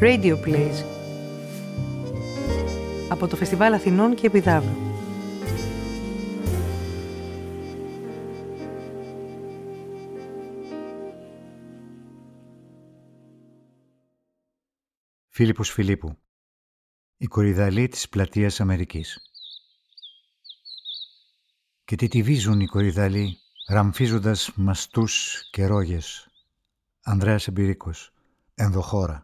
Radio Plays. Από το Φεστιβάλ Αθηνών και Επιδάβου. Φίλιππος Φιλίππου. Η κορυδαλή της πλατείας Αμερικής. Και τι τη βίζουν οι κορυδαλοί ραμφίζοντας μαστούς και ρόγες. Ανδρέας Εμπειρίκος. Ενδοχώρα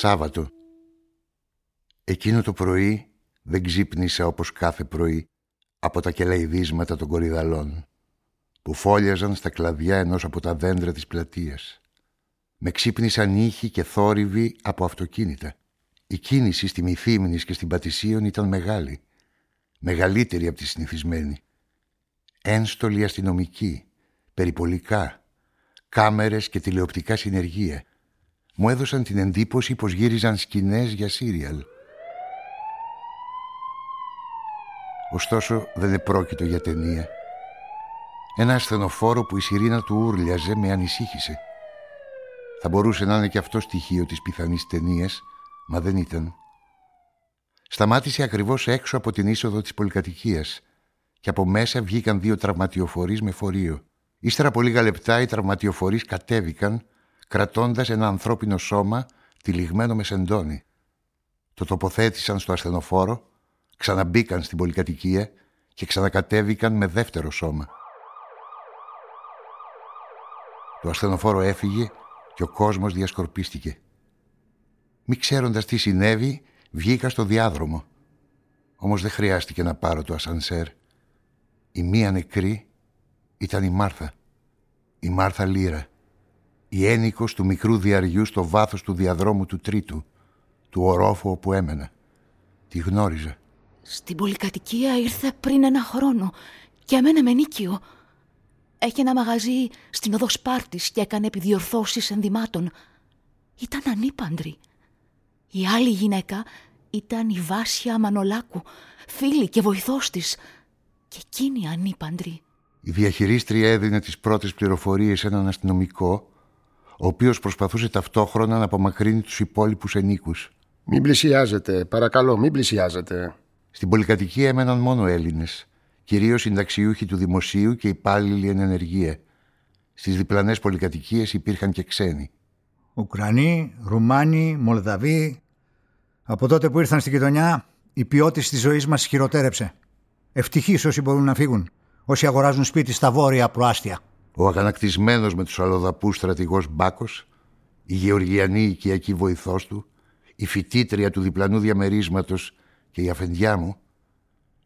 Σάββατο. Εκείνο το πρωί δεν ξύπνησα όπως κάθε πρωί από τα κελαϊδίσματα των κορυδαλών που φόλιαζαν στα κλαδιά ενός από τα δέντρα της πλατείας. Με ξύπνησαν ήχοι και θόρυβοι από αυτοκίνητα. Η κίνηση στη Μυθύμνης και στην Πατησίων ήταν μεγάλη, μεγαλύτερη από τη συνηθισμένη. Ένστολοι αστυνομικοί, περιπολικά, κάμερες και τηλεοπτικά συνεργεία μου έδωσαν την εντύπωση πως γύριζαν σκηνές για σύριαλ. Ωστόσο δεν επρόκειτο για ταινία. Ένα ασθενοφόρο που η σιρήνα του ούρλιαζε με ανησύχησε. Θα μπορούσε να είναι και αυτό στοιχείο της πιθανής ταινίας, μα δεν ήταν. Σταμάτησε ακριβώς έξω από την είσοδο της πολυκατοικίας και από μέσα βγήκαν δύο τραυματιοφορείς με φορείο. Ύστερα από λίγα λεπτά οι τραυματιοφορείς κατέβηκαν κρατώντας ένα ανθρώπινο σώμα τυλιγμένο με σεντόνι. Το τοποθέτησαν στο ασθενοφόρο, ξαναμπήκαν στην πολυκατοικία και ξανακατέβηκαν με δεύτερο σώμα. Το ασθενοφόρο έφυγε και ο κόσμος διασκορπίστηκε. Μη ξέροντας τι συνέβη, βγήκα στο διάδρομο. Όμως δεν χρειάστηκε να πάρω το ασανσέρ. Η μία νεκρή ήταν η Μάρθα. Η Μάρθα Λύρα η ένικος του μικρού διαριού στο βάθος του διαδρόμου του τρίτου, του ορόφου όπου έμενα. Τη γνώριζα. Στην πολυκατοικία ήρθε πριν ένα χρόνο και εμένα με νίκιο. Έχει ένα μαγαζί στην οδό Σπάρτης και έκανε επιδιορθώσεις ενδυμάτων. Ήταν ανήπαντρη. Η άλλη γυναίκα ήταν η Βάσια Μανολάκου, φίλη και βοηθός της. Και εκείνη ανήπαντρη. Η διαχειρίστρια έδινε τις πρώτες πληροφορίες σε έναν αστυνομικό ο οποίος προσπαθούσε ταυτόχρονα να απομακρύνει τους υπόλοιπους ενίκους. Μην πλησιάζετε, παρακαλώ, μην πλησιάζετε. Στην πολυκατοικία έμεναν μόνο Έλληνες, κυρίως συνταξιούχοι του δημοσίου και υπάλληλοι εν ενεργεία. Στις διπλανές πολυκατοικίες υπήρχαν και ξένοι. Ουκρανοί, Ρουμάνοι, Μολδαβοί. Από τότε που ήρθαν στην γειτονιά, η ποιότητα της ζωής μας χειροτέρεψε. Ευτυχείς όσοι μπορούν να φύγουν, όσοι αγοράζουν σπίτι στα βόρεια προάστια ο αγανακτισμένος με τους αλλοδαπούς στρατηγός Μπάκος, η γεωργιανή οικιακή βοηθός του, η φοιτήτρια του διπλανού διαμερίσματος και η αφεντιά μου,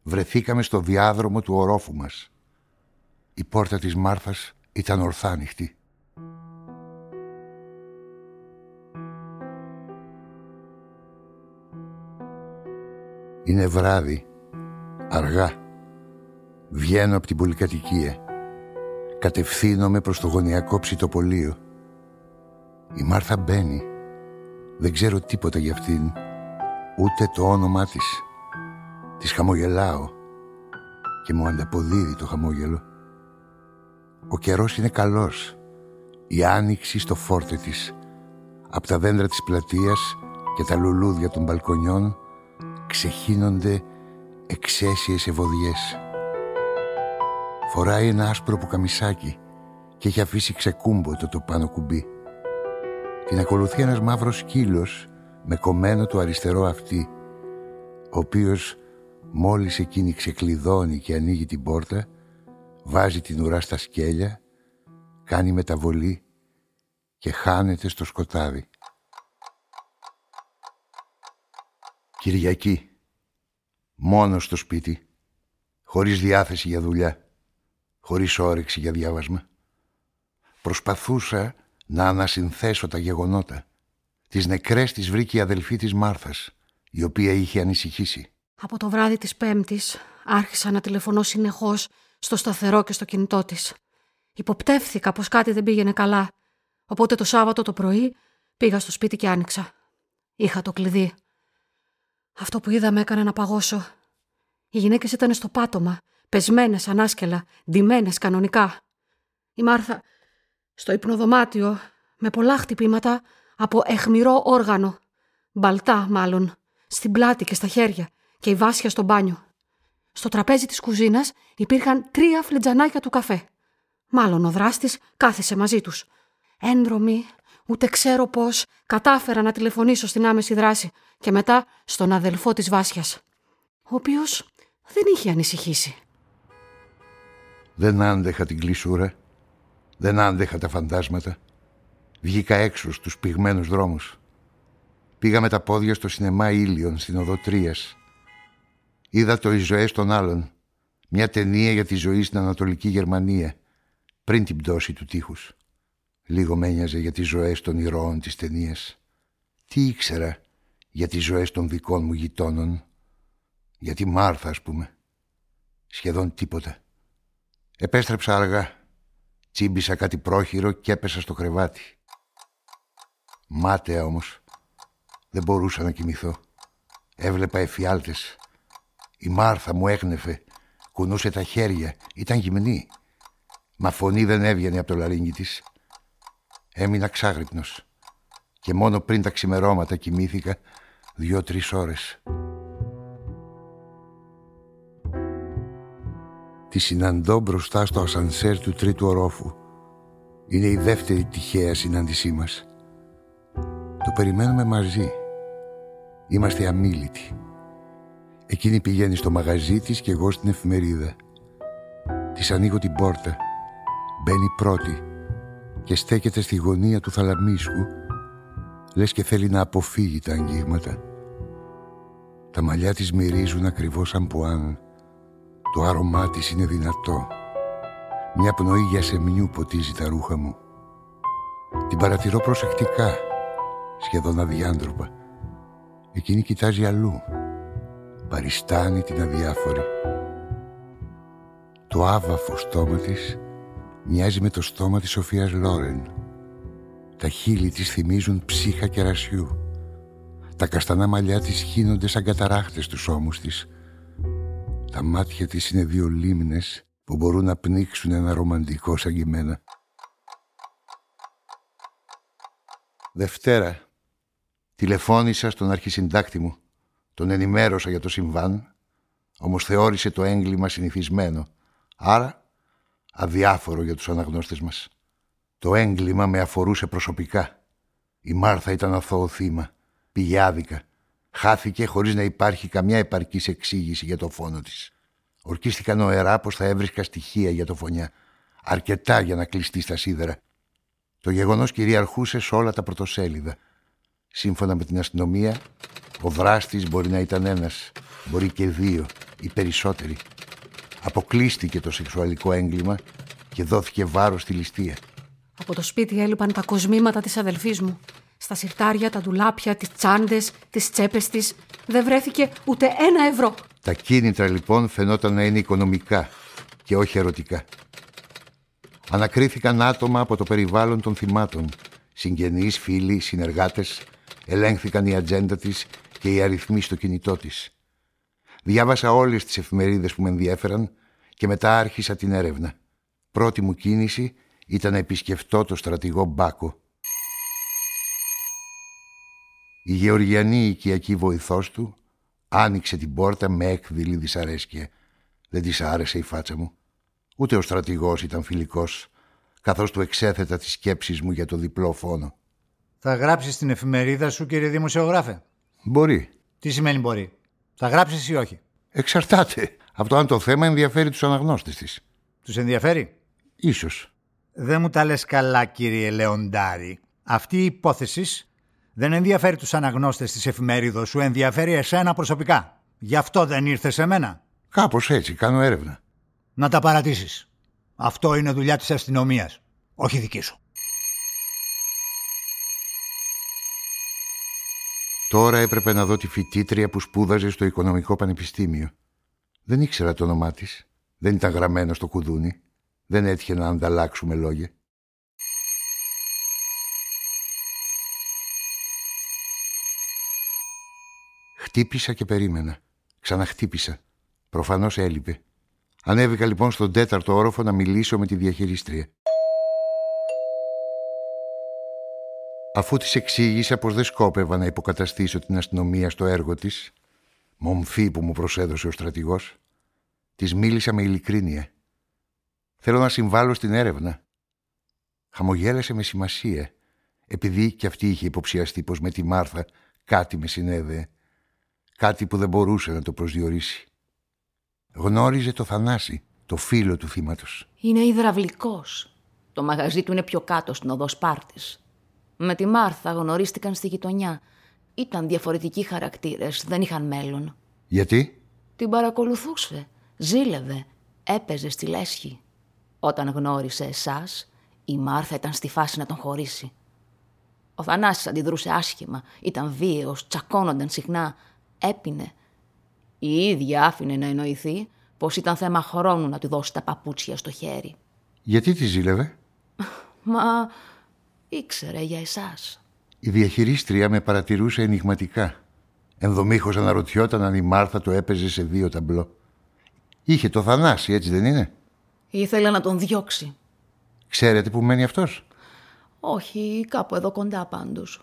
βρεθήκαμε στο διάδρομο του ορόφου μας. Η πόρτα της Μάρθας ήταν ορθά ανοιχτή. Είναι βράδυ, αργά. Βγαίνω από την πολυκατοικία. Κατευθύνομαι προς το γωνιακό ψητοπολείο. Η Μάρθα μπαίνει. Δεν ξέρω τίποτα για αυτήν. Ούτε το όνομά της. Της χαμογελάω. Και μου ανταποδίδει το χαμόγελο. Ο καιρός είναι καλός. Η άνοιξη στο φόρτε της. Απ' τα δέντρα της πλατείας και τα λουλούδια των μπαλκονιών ξεχύνονται εξαίσιες ευωδιές. Φοράει ένα άσπρο πουκαμισάκι και έχει αφήσει ξεκούμποτο το πάνω κουμπί. Την ακολουθεί ένας μαύρος σκύλος με κομμένο το αριστερό αυτή, ο οποίος μόλις εκείνη ξεκλειδώνει και ανοίγει την πόρτα, βάζει την ουρά στα σκέλια, κάνει μεταβολή και χάνεται στο σκοτάδι. Κυριακή, μόνος στο σπίτι, χωρίς διάθεση για δουλειά χωρίς όρεξη για διάβασμα. Προσπαθούσα να ανασυνθέσω τα γεγονότα. Τις νεκρές τις βρήκε η αδελφή της Μάρθας, η οποία είχε ανησυχήσει. Από το βράδυ της Πέμπτης άρχισα να τηλεφωνώ συνεχώς στο σταθερό και στο κινητό της. Υποπτεύθηκα πως κάτι δεν πήγαινε καλά, οπότε το Σάββατο το πρωί πήγα στο σπίτι και άνοιξα. Είχα το κλειδί. Αυτό που είδα με έκανε να παγώσω. Οι γυναίκες ήταν στο πάτωμα, πεσμένες ανάσκελα, ντυμένες κανονικά. Η Μάρθα στο υπνοδωμάτιο, με πολλά χτυπήματα από εχμηρό όργανο. Μπαλτά, μάλλον, στην πλάτη και στα χέρια, και η βάσια στο μπάνιο. Στο τραπέζι της κουζίνας υπήρχαν τρία φλετζανάκια του καφέ. Μάλλον ο δράστης κάθισε μαζί τους. Έντρομοι, ούτε ξέρω πώς, κατάφερα να τηλεφωνήσω στην άμεση δράση και μετά στον αδελφό της Βάσιας, ο οποίος δεν είχε ανησυχήσει. Δεν άντεχα την κλεισούρα, δεν άντεχα τα φαντάσματα. Βγήκα έξω στους πυγμένους δρόμους. Πήγα με τα πόδια στο σινεμά Ήλιον στην οδό Τρίας. Είδα το «Οι ζωές των άλλων», μια ταινία για τη ζωή στην Ανατολική Γερμανία, πριν την πτώση του τείχους. Λίγο με ένοιαζε για τις ζωές των ηρώων της ταινίας. Τι ήξερα για τις ζωές των δικών μου γειτόνων, για τη Μάρθα ας πούμε. Σχεδόν τίποτα. Επέστρεψα αργά. Τσίμπησα κάτι πρόχειρο και έπεσα στο κρεβάτι. Μάταια όμως. Δεν μπορούσα να κοιμηθώ. Έβλεπα εφιάλτες. Η Μάρθα μου έγνεφε. Κουνούσε τα χέρια. Ήταν γυμνή. Μα φωνή δεν έβγαινε από το λαρίνγκι της. Έμεινα ξάγρυπνος. Και μόνο πριν τα ξημερώματα κοιμήθηκα δύο-τρεις ώρες. Τη συναντώ μπροστά στο ασανσέρ του τρίτου ορόφου. Είναι η δεύτερη τυχαία συνάντησή μας. Το περιμένουμε μαζί. Είμαστε αμήλυτοι. Εκείνη πηγαίνει στο μαγαζί της και εγώ στην εφημερίδα. Της ανοίγω την πόρτα. Μπαίνει πρώτη και στέκεται στη γωνία του θαλαμίσκου λες και θέλει να αποφύγει τα αγγίγματα. Τα μαλλιά της μυρίζουν ακριβώς σαν πουάν. Το άρωμά της είναι δυνατό. Μια πνοή για σεμνιού ποτίζει τα ρούχα μου. Την παρατηρώ προσεκτικά, σχεδόν αδιάντροπα. Εκείνη κοιτάζει αλλού. Παριστάνει την αδιάφορη. Το άβαφο στόμα της μοιάζει με το στόμα της Σοφίας Λόρεν. Τα χείλη της θυμίζουν ψύχα κερασιού. Τα καστανά μαλλιά της χύνονται σαν καταράχτες τους ώμους της. Τα μάτια της είναι δύο λίμνες που μπορούν να πνίξουν ένα ρομαντικό σαν κειμένα. Δευτέρα. Τηλεφώνησα στον αρχισυντάκτη μου. Τον ενημέρωσα για το συμβάν, όμως θεώρησε το έγκλημα συνηθισμένο. Άρα, αδιάφορο για τους αναγνώστες μας. Το έγκλημα με αφορούσε προσωπικά. Η Μάρθα ήταν αθώο θύμα. Πήγε άδικα. Χάθηκε χωρίς να υπάρχει καμιά επαρκής εξήγηση για το φόνο της. Ορκίστηκαν νοερά πως θα έβρισκα στοιχεία για το φωνιά. Αρκετά για να κλειστεί στα σίδερα. Το γεγονός κυριαρχούσε σε όλα τα πρωτοσέλιδα. Σύμφωνα με την αστυνομία, ο δράστης μπορεί να ήταν ένας, μπορεί και δύο ή περισσότεροι. Αποκλείστηκε το σεξουαλικό έγκλημα και δόθηκε βάρος στη ληστεία. Από το σπίτι έλειπαν τα κοσμήματα της αδελφής μου. Στα σιρτάρια, τα ντουλάπια, τις τσάντες, τις τσέπες της δεν βρέθηκε ούτε ένα ευρώ. Τα κίνητρα λοιπόν φαινόταν να είναι οικονομικά και όχι ερωτικά. Ανακρίθηκαν άτομα από το περιβάλλον των θυμάτων. Συγγενείς, φίλοι, συνεργάτες. Ελέγχθηκαν η ατζέντα της και οι αριθμοί στο κινητό της. Διάβασα όλες τις εφημερίδες που με ενδιέφεραν και μετά άρχισα την έρευνα. Πρώτη μου κίνηση ήταν να επισκεφτώ το στρατηγό Μπάκο. Η γεωργιανή οικιακή βοηθός του άνοιξε την πόρτα με έκδηλη δυσαρέσκεια. Δεν της άρεσε η φάτσα μου. Ούτε ο στρατηγός ήταν φιλικός, καθώς του εξέθετα τις σκέψεις μου για το διπλό φόνο. Θα γράψεις στην εφημερίδα σου, κύριε Δημοσιογράφε; Μπορεί. Τι σημαίνει μπορεί; Θα γράψεις ή όχι; Εξαρτάται από το αν το θέμα ενδιαφέρει τους αναγνώστες της. Τους ενδιαφέρει; Ίσως. Δεν μου τα λες καλά, κύριε Λεοντάρη. Αυτή η υπόθεσης δεν ενδιαφέρει τους αναγνώστες της εφημερίδος σου, ενδιαφέρει εσένα προσωπικά. Γι' αυτό δεν ήρθε σε μένα. Κάπως έτσι, κάνω έρευνα. Να τα παρατήσεις. Αυτό είναι δουλειά της αστυνομίας. όχι δική σου. Τώρα έπρεπε να δω τη φοιτήτρια που σπούδαζε στο Οικονομικό Πανεπιστήμιο. Δεν ήξερα το όνομά της. Δεν ήταν γραμμένο στο κουδούνι. Δεν έτυχε να ανταλλάξουμε λόγια. Χτύπησα και περίμενα. Ξαναχτύπησα. Προφανώς έλειπε. Ανέβηκα λοιπόν στον τέταρτο όροφο να μιλήσω με τη διαχειρίστρια. Αφού της εξήγησα πως δεν σκόπευα να υποκαταστήσω την αστυνομία στο έργο της, μομφή που μου προσέδωσε ο στρατηγός, της μίλησα με ειλικρίνεια. Θέλω να συμβάλλω στην έρευνα. Χαμογέλασε με σημασία, επειδή κι αυτή είχε υποψιαστεί πως με τη Μάρθα κάτι με συνέδεε, κάτι που δεν μπορούσε να το προσδιορίσει. Γνώριζε το Θανάση, το φίλο του θύματος. Είναι υδραυλικός. Το μαγαζί του είναι πιο κάτω στην οδό Σπάρτης. Με τη Μάρθα γνωρίστηκαν στη γειτονιά. Ήταν διαφορετικοί χαρακτήρες, δεν είχαν μέλλον. Γιατί; Την παρακολουθούσε, ζήλευε, έπαιζε στη λέσχη. Όταν γνώρισε εσάς, η Μάρθα ήταν στη φάση να τον χωρίσει. Ο Θανάσης αντιδρούσε άσχημα, ήταν βίαιος, τσακώνονταν συχνά, έπινε. Η ίδια άφηνε να εννοηθεί πως ήταν θέμα χρόνου να του δώσει τα παπούτσια στο χέρι. Γιατί τη ζήλευε; Μα ήξερε για εσάς. Η διαχειρίστρια με παρατηρούσε ενηγματικά. Ενδομήχως αναρωτιόταν αν η Μάρθα το έπαιζε σε δύο ταμπλό. Είχε το Θανάση, έτσι δεν είναι; Ήθελε να τον διώξει. Ξέρετε που μένει αυτός; Όχι, κάπου εδώ κοντά πάντως.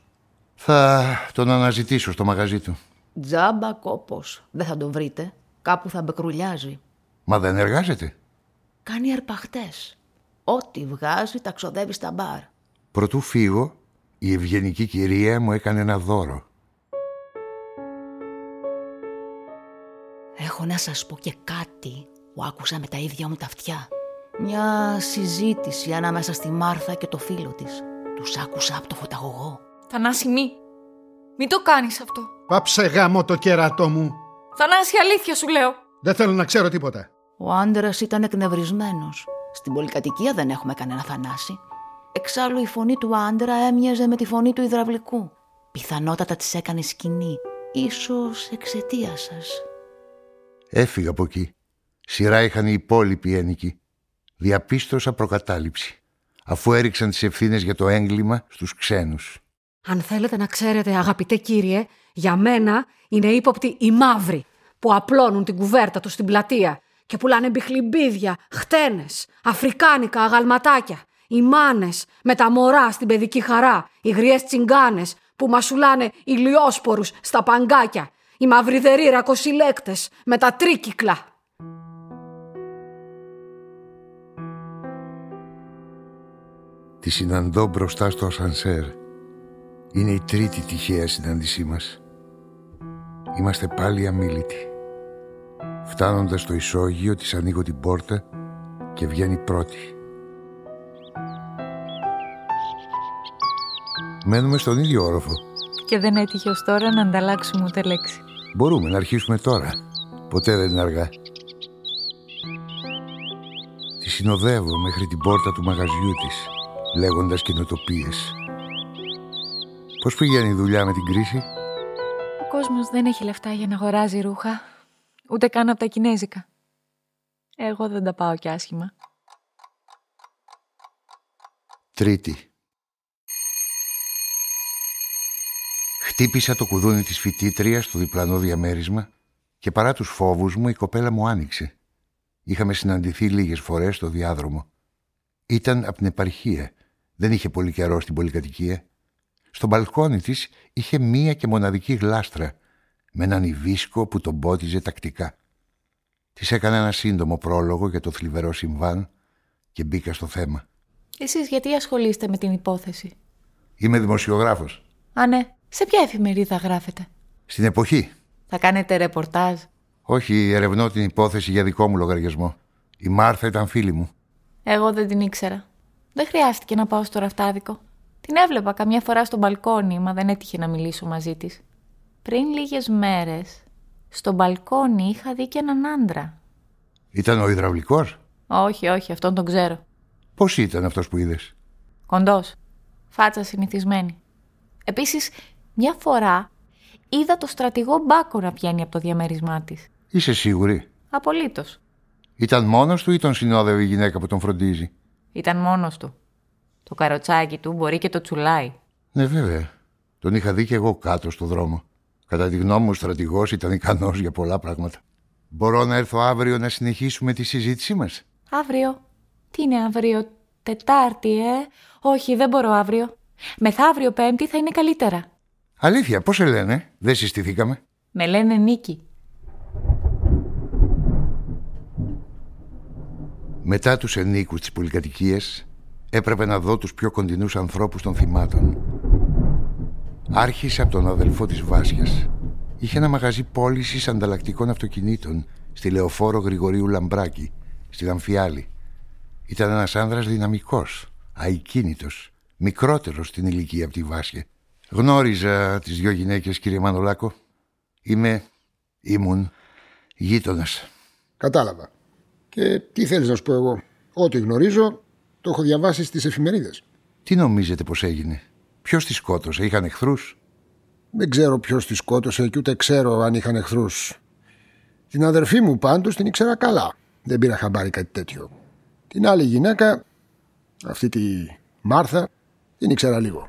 Θα τον αναζητήσω στο μαγαζί του. Τζάμπα κόπος. Δεν θα τον βρείτε. Κάπου θα μπεκρουλιάζει. Μα δεν εργάζεται. Κάνει αρπαχτές. Ό,τι βγάζει τα ξοδεύει στα μπαρ. Προτού φύγω, η ευγενική κυρία μου έκανε ένα δώρο. Έχω να σας πω και κάτι που άκουσα με τα ίδια μου τα αυτιά. Μια συζήτηση ανάμεσα στη Μάρθα και το φίλο της. Τους άκουσα από το φωταγωγό. Θανάση μη. Μην το κάνεις αυτό. Πάψε γάμο το κέρατό μου. Θανάση αλήθεια σου λέω. Δεν θέλω να ξέρω τίποτα. Ο άντρας ήταν εκνευρισμένος. Στην πολυκατοικία δεν έχουμε κανένα Θανάση. Εξάλλου η φωνή του άντρα έμοιαζε με τη φωνή του υδραυλικού. Πιθανότατα της έκανε σκηνή. Ίσως εξαιτία σας. Έφυγα από εκεί. Σειρά είχαν οι υπόλοιποι ένοικοι. Διαπίστωσα προκατάληψη. Αφού έριξαν τις ευθύνες για το έγκλημα στους ξένους. Αν θέλετε να ξέρετε, αγαπητέ κύριε, για μένα είναι ύποπτοι οι μαύροι που απλώνουν την κουβέρτα τους στην πλατεία και πουλάνε μπιχλιμπίδια, χτένες, αφρικάνικα αγαλματάκια, οι μάνες με τα μωρά στην παιδική χαρά, οι γριές τσιγκάνες που μασουλάνε ηλιόσπορους στα παγκάκια, οι μαυριδεροί ρακοσυλλέκτες με τα τρίκυκλα. Τη συναντώ μπροστά στο ασανσέρ. Είναι η τρίτη τυχαία συνάντησή μας. Είμαστε πάλι αμήλυτοι. Φτάνοντας στο ισόγειο της ανοίγω την πόρτα και βγαίνει πρώτη. Μένουμε στον ίδιο όροφο. Και δεν έτυχε ως τώρα να ανταλλάξουμε ούτε λέξη. Μπορούμε να αρχίσουμε τώρα. Ποτέ δεν είναι αργά. Τη συνοδεύω μέχρι την πόρτα του μαγαζιού της, λέγοντας καινοτοπίες. Πώς πηγαίνει η δουλειά με την κρίση; Ο κόσμος δεν έχει λεφτά για να αγοράζει ρούχα, ούτε καν από τα κινέζικα. Εγώ δεν τα πάω κι άσχημα. Τρίτη. Χτύπησα το κουδούνι της φοιτήτριας στο διπλανό διαμέρισμα και παρά τους φόβους μου η κοπέλα μου άνοιξε. Είχαμε συναντηθεί λίγες φορές στο διάδρομο. Ήταν από την επαρχία. Δεν είχε πολύ καιρό στην πολυκατοικία. Στο μπαλκόνι της είχε μία και μοναδική γλάστρα με έναν ιβίσκο που τον πότιζε τακτικά. Της έκανα ένα σύντομο πρόλογο για το θλιβερό συμβάν και μπήκα στο θέμα. Εσείς γιατί ασχολείστε με την υπόθεση; Είμαι δημοσιογράφος. Α, ναι. Σε ποια εφημερίδα γράφετε; Στην εποχή. Θα κάνετε ρεπορτάζ; Όχι, ερευνώ την υπόθεση για δικό μου λογαριασμό. Η Μάρθα ήταν φίλη μου. Εγώ δεν την ήξερα. Δεν χρειάστηκε να πάω στο ραφτάδικο. Την έβλεπα καμιά φορά στο μπαλκόνι, μα δεν έτυχε να μιλήσω μαζί της. Πριν λίγες μέρες, στο μπαλκόνι είχα δει και έναν άντρα. Ήταν ο υδραυλικός; Όχι, όχι, αυτόν τον ξέρω. Πώς ήταν αυτός που είδες; Κοντός. Φάτσα συνηθισμένη. Επίσης, μια φορά είδα το στρατηγό Μπάκο να πιάνει από το διαμέρισμά της. Είσαι σίγουρη; Απολύτως. Ήταν μόνος του ή τον συνόδευε η γυναίκα που τον φροντίζει; Ήταν μόνος του. Το καροτσάκι του μπορεί και το τσουλάει. Ναι, βέβαια. Τον είχα δει και εγώ κάτω στο δρόμο. Κατά τη γνώμη μου, ο στρατηγός ήταν ικανός για πολλά πράγματα. Μπορώ να έρθω αύριο να συνεχίσουμε τη συζήτησή μας; Αύριο. Τι είναι αύριο, Τετάρτη, ε; Όχι, δεν μπορώ αύριο. Μεθαύριο Πέμπτη θα είναι καλύτερα. Αλήθεια, πώς σε λένε, δεν συστηθήκαμε. Με λένε Νίκη. Μετά τους ενίκους της πολυκατοικίας έπρεπε να δω τους πιο κοντινούς ανθρώπους των θυμάτων. Άρχισε από τον αδελφό της Βάσιας. Είχε ένα μαγαζί πώλησης ανταλλακτικών αυτοκινήτων στη Λεωφόρο Γρηγορίου Λαμπράκη, στη Αμφιάλη. Ήταν ένας άνδρας δυναμικός, αικίνητος, μικρότερος στην ηλικία από τη Βάσια. Γνώριζα τις δυο γυναίκες, κύριε Μανολάκο. Είμαι, ήμουν, γείτονας. Κατάλαβα. Και τι θέλεις να σου πω εγώ; Ό,τι γνωρίζω το έχω διαβάσει στις εφημερίδες. Τι νομίζετε πως έγινε; Ποιος τη σκότωσε, είχαν εχθρούς; Δεν ξέρω ποιος τη σκότωσε και ούτε ξέρω αν είχαν εχθρούς. Την αδερφή μου πάντως την ήξερα καλά. Δεν πήρα χαμπάρι κάτι τέτοιο. Την άλλη γυναίκα, αυτή τη Μάρθα, την ήξερα λίγο.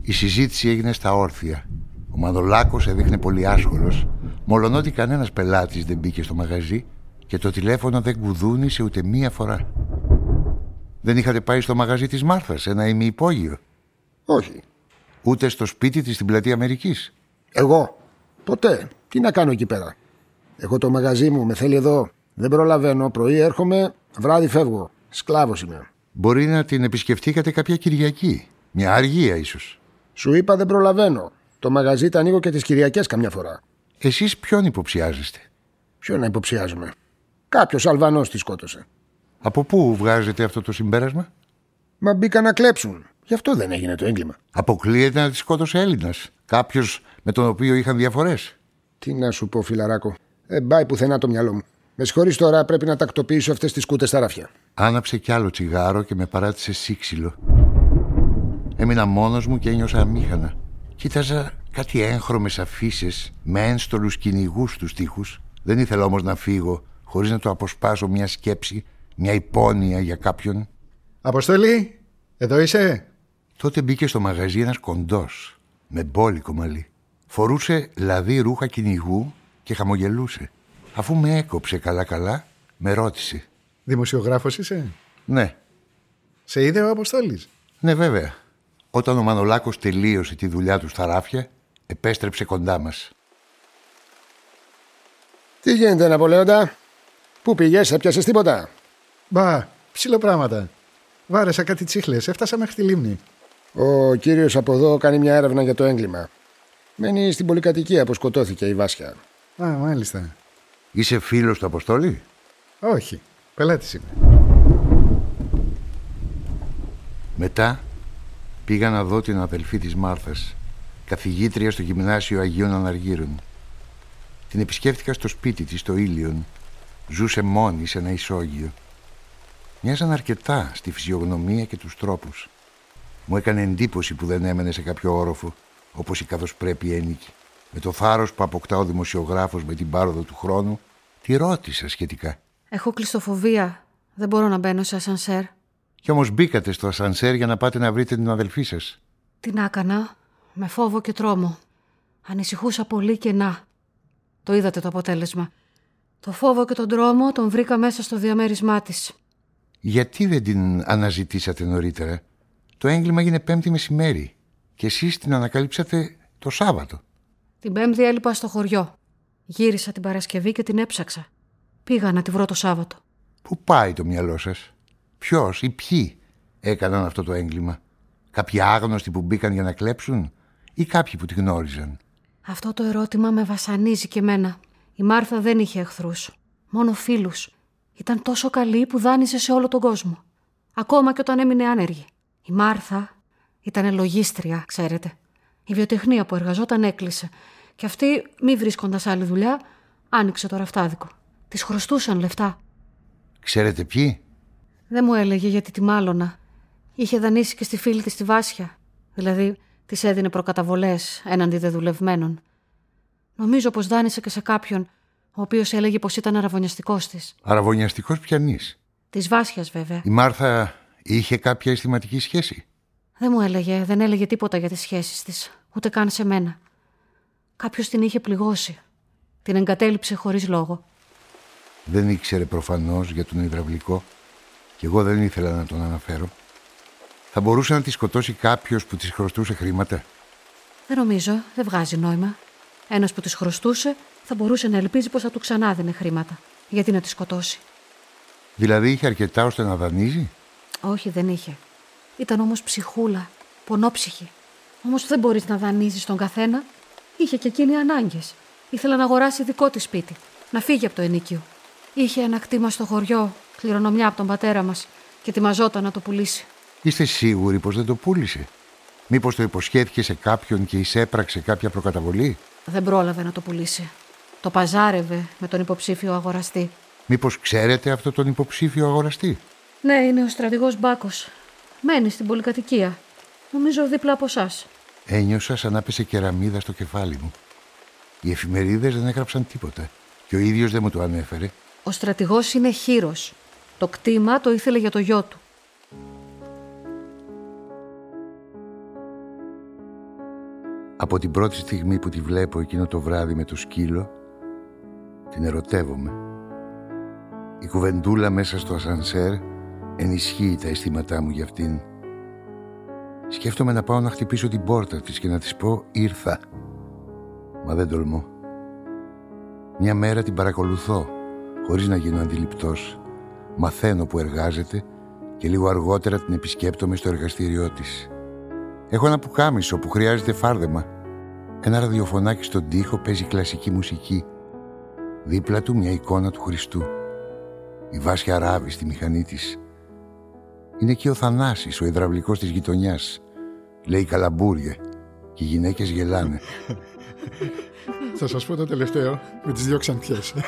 Η συζήτηση έγινε στα όρθια. Ο Μανολάκος έδειχνε πολύ άσχολος, μολονότι κανένας πελάτης δεν μπήκε στο μαγαζί και το τηλέφωνο δεν κουδούνισε ούτε μία φορά. Δεν είχατε πάει στο μαγαζί της Μάρθας, ένα ημιυπόγειο; Όχι. Ούτε στο σπίτι της στην πλατεία Αμερικής; Εγώ. Ποτέ. Τι να κάνω εκεί πέρα; Έχω το μαγαζί μου, με θέλει εδώ. Δεν προλαβαίνω. Πρωί έρχομαι, βράδυ φεύγω. Σκλάβος είμαι. Μπορεί να την επισκεφτήκατε κάποια Κυριακή. Μια αργία ίσως. Σου είπα δεν προλαβαίνω. Το μαγαζί τα ανοίγω και τις Κυριακές καμιά φορά. Εσείς ποιον υποψιάζεστε; Ποιον να υποψιάζουμε; Κάποιος Αλβανός τη σκότωσε. Από πού βγάζετε αυτό το συμπέρασμα; Μα μπήκαν να κλέψουν. Γι' αυτό δεν έγινε το έγκλημα. Αποκλείεται να τη σκότωσε Έλληνας. Κάποιος με τον οποίο είχαν διαφορές. Τι να σου πω, φιλαράκο. Δεν πάει πουθενά το μυαλό μου. Με συγχωρείς τώρα, πρέπει να τακτοποιήσω αυτές τις κούτες στα ράφια. Άναψε κι άλλο τσιγάρο και με παράτησε σύξυλο. Έμεινα μόνος μου και ένιωσα αμήχανα. Κοίταζα κάτι έγχρωμες αφήσεις με ένστολου κυνηγού στου τοίχους. Δεν ήθελα όμως να φύγω χωρίς να το αποσπάσω μια σκέψη, μια υπόνοια για κάποιον. Αποστολή, εδώ είσαι; Τότε μπήκε στο μαγαζί ένας κοντός, με μπόλικο μαλλί. Φορούσε λαδί ρούχα κυνηγού και χαμογελούσε. Αφού με έκοψε καλά-καλά, με ρώτησε. Δημοσιογράφος είσαι; Ναι. Σε είδε ο Αποστόλης; Ναι, βέβαια. Όταν ο Μανολάκος τελείωσε τη δουλειά του στα ράφια, επέστρεψε κοντά μας. Τι γίνεται, Ναπολέοντα; Πού πήγες, έπιασες τίποτα; Μπα, ψηλό πράγματα. Βάρεσα κάτι τσίχλες, έφτασα μέχρι τη λίμνη. Ο κύριος από εδώ κάνει μια έρευνα για το έγκλημα. Μένει στην πολυκατοικία που σκοτώθηκε η Βάσια. Α, μάλιστα. Είσαι φίλος του Αποστόλη; Όχι, πελάτης είμαι. Μετά πήγα να δω την αδελφή της Μάρθας, καθηγήτρια στο γυμνάσιο Αγίων Αναργύρων. Την επισκέφτηκα στο σπίτι της, στο Ήλιον. Ζούσε μόνη σε ένα ισόγειο. Μοιάζαν αρκετά στη φυσιογνωμία και τους τρόπους. Μου έκανε εντύπωση που δεν έμενε σε κάποιο όροφο, όπως η καθώς πρέπει ένικη. Με το θάρρος που αποκτά ο δημοσιογράφος με την πάροδο του χρόνου, τη ρώτησα σχετικά. Έχω κλειστοφοβία. Δεν μπορώ να μπαίνω σε ασανσέρ. Κι όμως μπήκατε στο ασανσέρ για να πάτε να βρείτε την αδελφή σας. Τι να έκανα. Με φόβο και τρόμο. Ανησυχούσα πολύ και να. Το είδατε το αποτέλεσμα. Το φόβο και τον τρόμο τον βρήκα μέσα στο διαμέρισμά της. Γιατί δεν την αναζητήσατε νωρίτερα; Το έγκλημα έγινε πέμπτη μεσημέρι και εσείς την ανακαλύψατε το Σάββατο. Την Πέμπτη έλειπα στο χωριό. Γύρισα την Παρασκευή και την έψαξα. Πήγα να τη βρω το Σάββατο. Πού πάει το μυαλό σας; Ποιος ή ποιοι έκαναν αυτό το έγκλημα; Κάποιοι άγνωστοι που μπήκαν για να κλέψουν ή κάποιοι που τη γνώριζαν; Αυτό το ερώτημα με βασανίζει και εμένα. Η Μάρθα δεν είχε εχθρούς. Μόνο φίλους. Ήταν τόσο καλή που δάνεισε σε όλο τον κόσμο. Ακόμα και όταν έμεινε άνεργη. Η Μάρθα ήταν λογίστρια, ξέρετε. Η βιοτεχνία που εργαζόταν έκλεισε. Και αυτή, μη βρίσκοντας άλλη δουλειά, άνοιξε το ραφτάδικο. Της χρωστούσαν λεφτά. Ξέρετε ποιοι; Δεν μου έλεγε γιατί τη μάλωνα. Είχε δανείσει και στη φίλη της τη Βάσια. Δηλαδή, της έδινε προκαταβολές έναντι δεδουλευμένων. Νομίζω πως δάνεισε και σε κάποιον ο οποίος έλεγε πως ήταν αραβωνιαστικός της. Αραβωνιαστικός πιανής. Της Βάσιας, βέβαια. Η Μάρθα είχε κάποια αισθηματική σχέση; Δεν μου έλεγε, δεν έλεγε τίποτα για τις σχέσεις της, ούτε καν σε μένα. Κάποιος την είχε πληγώσει. Την εγκατέλειψε χωρίς λόγο. Δεν ήξερε προφανώς για τον υδραυλικό και εγώ δεν ήθελα να τον αναφέρω. Θα μπορούσε να τη σκοτώσει κάποιος που της χρωστούσε χρήματα; Δεν νομίζω, δεν βγάζει νόημα. Ένας που της χρωστούσε θα μπορούσε να ελπίζει πως θα του ξανά δίνει χρήματα. Γιατί να τη σκοτώσει. Δηλαδή είχε αρκετά ώστε να δανείζει; Όχι, δεν είχε. Ήταν όμως ψυχούλα, πονόψυχη. Όμως δεν μπορείς να δανείζεις τον καθένα. Είχε και εκείνη ανάγκες. Ήθελε να αγοράσει δικό της σπίτι, να φύγει από το ενίκιο. Είχε ένα κτήμα στο χωριό, κληρονομιά από τον πατέρα μας, και ετοιμαζόταν να το πουλήσει. Είστε σίγουροι πως δεν το πούλησε; Μήπως το υποσχέθηκε σε κάποιον και εισέπραξε κάποια προκαταβολή; Δεν πρόλαβε να το πουλήσει. Το παζάρευε με τον υποψήφιο αγοραστή. Μήπως ξέρετε αυτό τον υποψήφιο αγοραστή; Ναι, είναι ο στρατηγός Μπάκος. Μένει στην πολυκατοικία. Νομίζω δίπλα από εσάς. Ένιωσα σαν να πέσε κεραμίδα στο κεφάλι μου. Οι εφημερίδες δεν έγραψαν τίποτα. Και ο ίδιος δεν μου το ανέφερε. Ο στρατηγός είναι χείρος. Το κτήμα το ήθελε για το γιο του. Από την πρώτη στιγμή που τη βλέπω εκείνο το βράδυ με το σκύλο, την ερωτεύομαι. Η κουβεντούλα μέσα στο ασανσέρ ενισχύει τα αισθήματά μου για αυτήν. Σκέφτομαι να πάω να χτυπήσω την πόρτα της και να της πω «Ήρθα». Μα δεν τολμώ. Μια μέρα την παρακολουθώ, χωρίς να γίνω αντιληπτός. Μαθαίνω που εργάζεται και λίγο αργότερα την επισκέπτομαι στο εργαστήριό της. Έχω ένα πουκάμισο που χρειάζεται φάρδεμα. Ένα ραδιοφωνάκι στον τοίχο παίζει κλασική μουσική. Δίπλα του μια εικόνα του Χριστού. Η Βάσια ράβει στη μηχανή της. Είναι εκεί ο Θανάσης, ο υδραυλικός της γειτονιάς. Λέει καλαμπούρια και οι γυναίκες γελάνε. Θα σας πω το τελευταίο με τις δυο ξανθιές.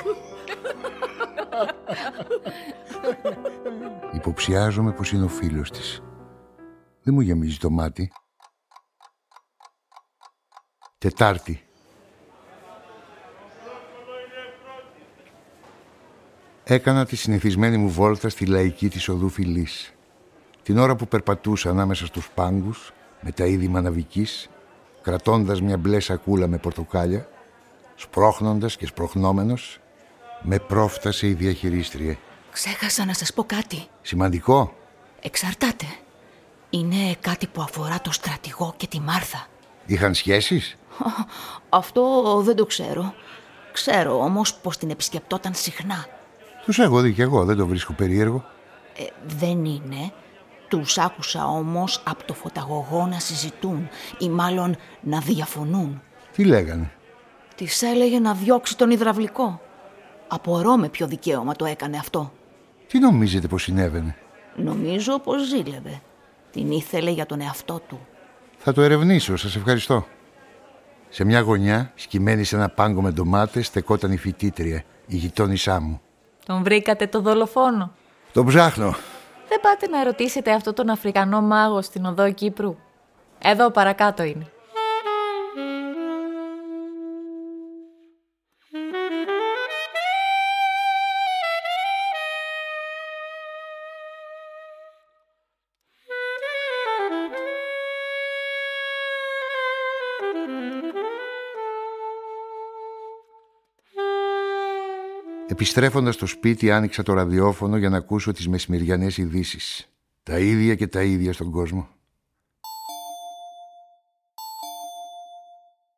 Υποψιάζομαι πως είναι ο φίλος της. Δεν μου γεμίζει το μάτι. Τετάρτη. Έκανα τη συνηθισμένη μου βόλτα στη λαϊκή της οδού Φιλής. Την ώρα που περπατούσα ανάμεσα στους πάγκους, με τα είδη μαναβικής, κρατώντας μια μπλε σακούλα με πορτοκάλια, σπρώχνοντας και σπροχνόμενος, με πρόφτασε η διαχειρίστρια. Ξέχασα να σας πω κάτι. Σημαντικό. Εξαρτάται. Είναι κάτι που αφορά το στρατηγό και τη Μάρθα. Είχαν σχέσεις; Αυτό δεν το ξέρω. Ξέρω όμως πως την επισκεπτόταν συχνά. Τους έχω δει κι εγώ, δεν το βρίσκω περίεργο. Ε, δεν είναι. Τους άκουσα όμως από το φωταγωγό να συζητούν ή μάλλον να διαφωνούν. Τι λέγανε; Της έλεγε να διώξει τον υδραυλικό. Απορώ με ποιο δικαίωμα το έκανε αυτό. Τι νομίζετε πως συνέβαινε; Νομίζω πως ζήλευε. Την ήθελε για τον εαυτό του. Θα το ερευνήσω, σας ευχαριστώ. Σε μια γωνιά, σκημένη σε ένα πάγκο με ντομάτες, στεκόταν η φοιτήτρια, η γειτόνισά μου. Τον βρήκατε το δολοφόνο; Τον ψάχνω. Δεν πάτε να ρωτήσετε αυτό τον Αφρικανό μάγο στην οδό Κύπρου; Εδώ παρακάτω είναι. Επιστρέφοντας στο σπίτι άνοιξα το ραδιόφωνο για να ακούσω τις μεσημεριανές ειδήσεις. Τα ίδια και τα ίδια στον κόσμο.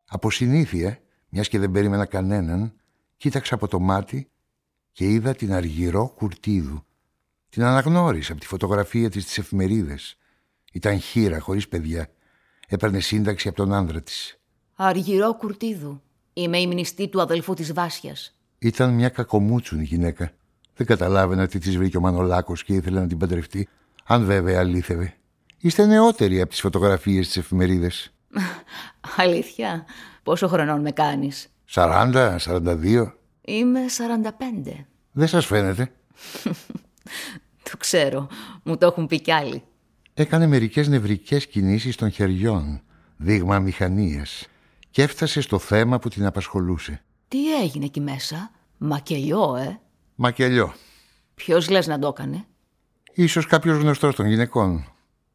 Από συνήθεια, μιας και δεν περίμενα κανέναν, κοίταξα από το μάτι και είδα την Αργυρό Κουρτίδου. Την αναγνώρισα από τη φωτογραφία της στις εφημερίδες. Ήταν χείρα, χωρίς παιδιά. Έπαιρνε σύνταξη από τον άνδρα της. Αργυρό Κουρτίδου. Είμαι η μνηστή του αδελφού της Βάσιας. Ήταν μια κακομούτσουνη γυναίκα. Δεν καταλάβαινα τι της βρήκε ο Μανολάκος και ήθελε να την παντρευτεί. Αν βέβαια αλήθευε. Είστε νεότεροι από τις φωτογραφίες της εφημερίδε. Αλήθεια; Πόσο χρονών με κάνεις; 40, 42. Είμαι 45. Δεν σας φαίνεται; το ξέρω. Μου το έχουν πει κι άλλοι. Έκανε μερικές νευρικές κινήσεις των χεριών. Δείγμα μηχανίας. Και έφτασε στο θέμα που την απασχολούσε. Τι έγινε εκεί μέσα, Μακελιό, ε. Μακελιό. Ποιος λες να το έκανε; Ίσως κάποιος γνωστός των γυναικών.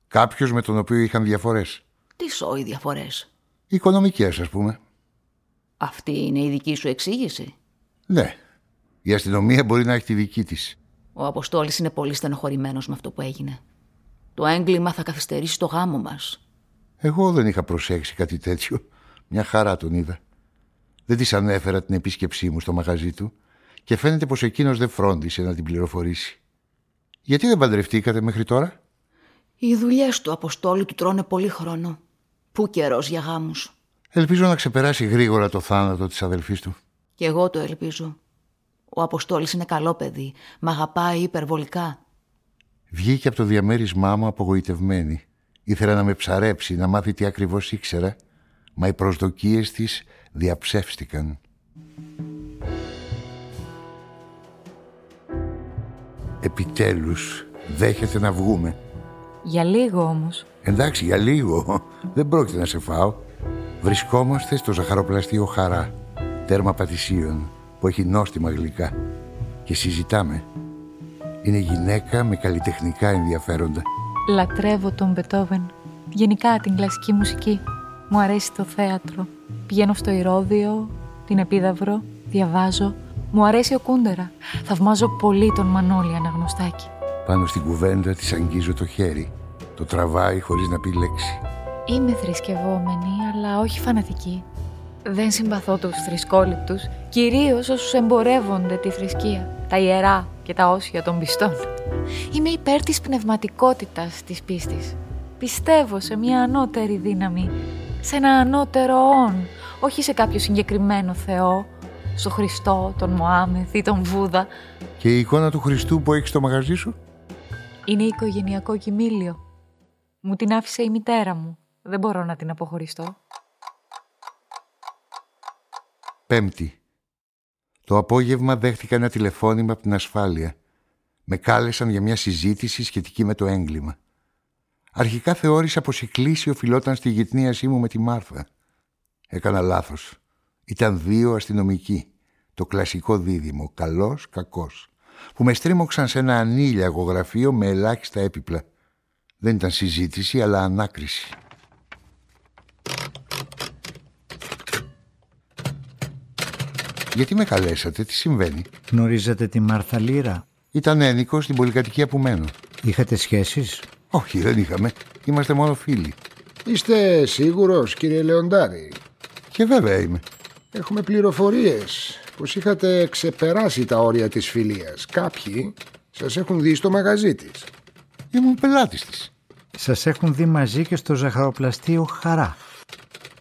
Κάποιος με τον οποίο είχαν διαφορές. Τι σώοι διαφορές; Οικονομικές, ας πούμε. Αυτή είναι η δική σου εξήγηση; Ναι. Η αστυνομία μπορεί να έχει τη δική της. Ο Αποστόλης είναι πολύ στενοχωρημένος με αυτό που έγινε. Το έγκλημα θα καθυστερήσει το γάμο μας. Εγώ δεν είχα προσέξει κάτι τέτοιο. Μια χαρά τον είδα. Δεν της ανέφερα την επίσκεψή μου στο μαγαζί του και φαίνεται πως εκείνος δεν φρόντισε να την πληροφορήσει. Γιατί δεν παντρευτήκατε μέχρι τώρα; Οι δουλειέ του Αποστόλη του τρώνε πολύ χρόνο. Πού καιρός για γάμους; Ελπίζω να ξεπεράσει γρήγορα το θάνατο της αδελφής του. Κι εγώ το ελπίζω. Ο Αποστόλης είναι καλό παιδί. Μ' αγαπάει υπερβολικά. Βγήκε από το διαμέρισμά μου απογοητευμένη. Ήθελα να με ψαρέψει, να μάθει τι ακριβώς ήξερα, μα οι προσδοκίες της διαψεύστηκαν. Επιτέλους, δέχεται να βγούμε. Για λίγο όμως. Εντάξει, για λίγο. Δεν πρόκειται να σε φάω. Βρισκόμαστε στο ζαχαροπλαστείο Χαρά, τέρμα πατησίων, που έχει νόστιμα γλυκά. Και συζητάμε. Είναι γυναίκα με καλλιτεχνικά ενδιαφέροντα. Λατρεύω τον Μπετόβεν. Γενικά την κλασική μουσική. Μου αρέσει το θέατρο. Πηγαίνω στο Ηρώδιο, την Επίδαυρο, διαβάζω. Μου αρέσει ο Κούντερα. Θαυμάζω πολύ τον Μανώλη Αναγνωστάκη. Πάνω στην κουβέντα της αγγίζω το χέρι. Το τραβάει χωρίς να πει λέξη. Είμαι θρησκευόμενη, αλλά όχι φανατική. Δεν συμπαθώ τους θρησκόληπτους, κυρίως όσους εμπορεύονται τη θρησκεία, τα ιερά και τα όσια των πιστών. Είμαι υπέρ της πνευματικότητας της πίστης. Πιστεύω σε μια ανώτερη δύναμη, σε ένα ανώτερο όν, όχι σε κάποιο συγκεκριμένο Θεό, στο Χριστό, τον Μωάμεθ ή τον Βούδα. Και η εικόνα του Χριστού που έχεις στο μαγαζί σου; Είναι οικογενειακό κοιμήλιο. Μου την άφησε η μητέρα μου. Δεν μπορώ να την αποχωριστώ. Πέμπτη. Το απόγευμα δέχτηκα ένα τηλεφώνημα από την ασφάλεια. Με κάλεσαν για μια συζήτηση σχετική με το έγκλημα. Αρχικά θεώρησα πως η κλίση οφειλόταν στη γυτνίασή μου με τη Μάρθα. Έκανα λάθος. Ήταν δύο αστυνομικοί. Το κλασικό δίδυμο, καλός, κακός. Που με στρίμωξαν σε ένα ανήλιαγο γραφείο με ελάχιστα έπιπλα. Δεν ήταν συζήτηση, αλλά ανάκριση. Γιατί με καλέσατε, τι συμβαίνει; Γνωρίζετε τη Μάρθα Λύρα. Ήταν ένικο στην πολυκατοικία που μένω. Είχατε σχέσεις; Όχι, δεν είχαμε. Είμαστε μόνο φίλοι. Είστε σίγουρος κύριε Λεοντάρη; Και βέβαια είμαι. Έχουμε πληροφορίες πως είχατε ξεπεράσει τα όρια της φιλίας. Κάποιοι σας έχουν δει στο μαγαζί της. Ήμουν πελάτης της. Σας έχουν δει μαζί και στο ζαχαροπλαστείο Χαρά.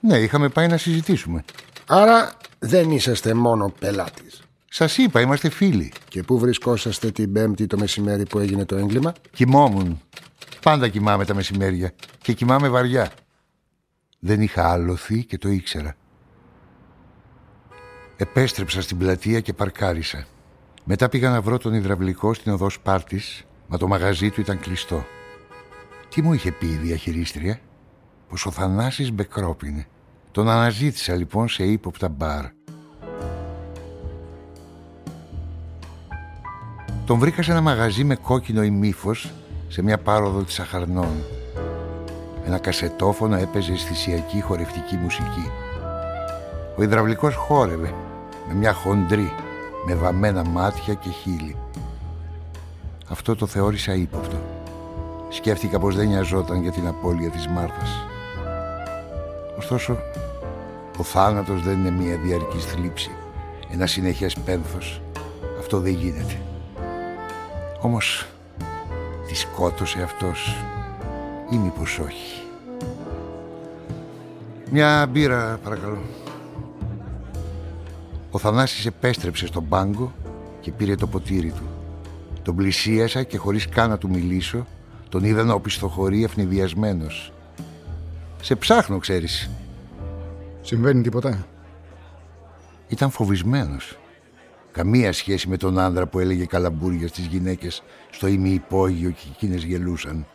Ναι, είχαμε πάει να συζητήσουμε. Άρα δεν είσαστε μόνο πελάτης. Σας είπα, είμαστε φίλοι. Και πού βρισκόσαστε την Πέμπτη το μεσημέρι που έγινε το έγκλημα; Κοιμόμουν. Πάντα κοιμάμαι τα μεσημέρια. Και κοιμάμαι βαριά. Δεν είχα άλοθη και το ήξερα. Επέστρεψα στην πλατεία και παρκάρισα. Μετά πήγα να βρω τον υδραυλικό στην οδό Σπάρτης, μα το μαγαζί του ήταν κλειστό. Τι μου είχε πει η διαχειρίστρια, πως ο Θανάσης μπεκρόπινε. Τον αναζήτησα λοιπόν σε ύποπτα μπαρ. Τον βρήκα σε ένα μαγαζί με κόκκινο ημίφος σε μια πάροδο της Αχαρνών. Ένα κασετόφωνο έπαιζε αισθησιακή χορευτική μουσική. Ο υδραυλικός χόρευε με μια χοντρή, με βαμμένα μάτια και χείλη. Αυτό το θεώρησα ύποπτο. Σκέφτηκα πως δεν νοιαζόταν για την απώλεια της Μάρθας. Ωστόσο, ο θάνατος δεν είναι μια διαρκής θλίψη, ένα συνεχές πένθος. Αυτό δεν γίνεται. Όμως, τη σκότωσε αυτός ή μήπως όχι. Μια μπύρα, παρακαλώ. Ο Θανάσης επέστρεψε στον πάγκο και πήρε το ποτήρι του. Τον πλησίασα και χωρίς καν να του μιλήσω, τον είδα να οπισθοχωρεί ευνηδιασμένος. Σε ψάχνω, ξέρεις. Συμβαίνει τίποτα; Ήταν φοβισμένος. Καμία σχέση με τον άντρα που έλεγε καλαμπούρια στις γυναίκες στο ημιυπόγειο και εκείνες γελούσαν.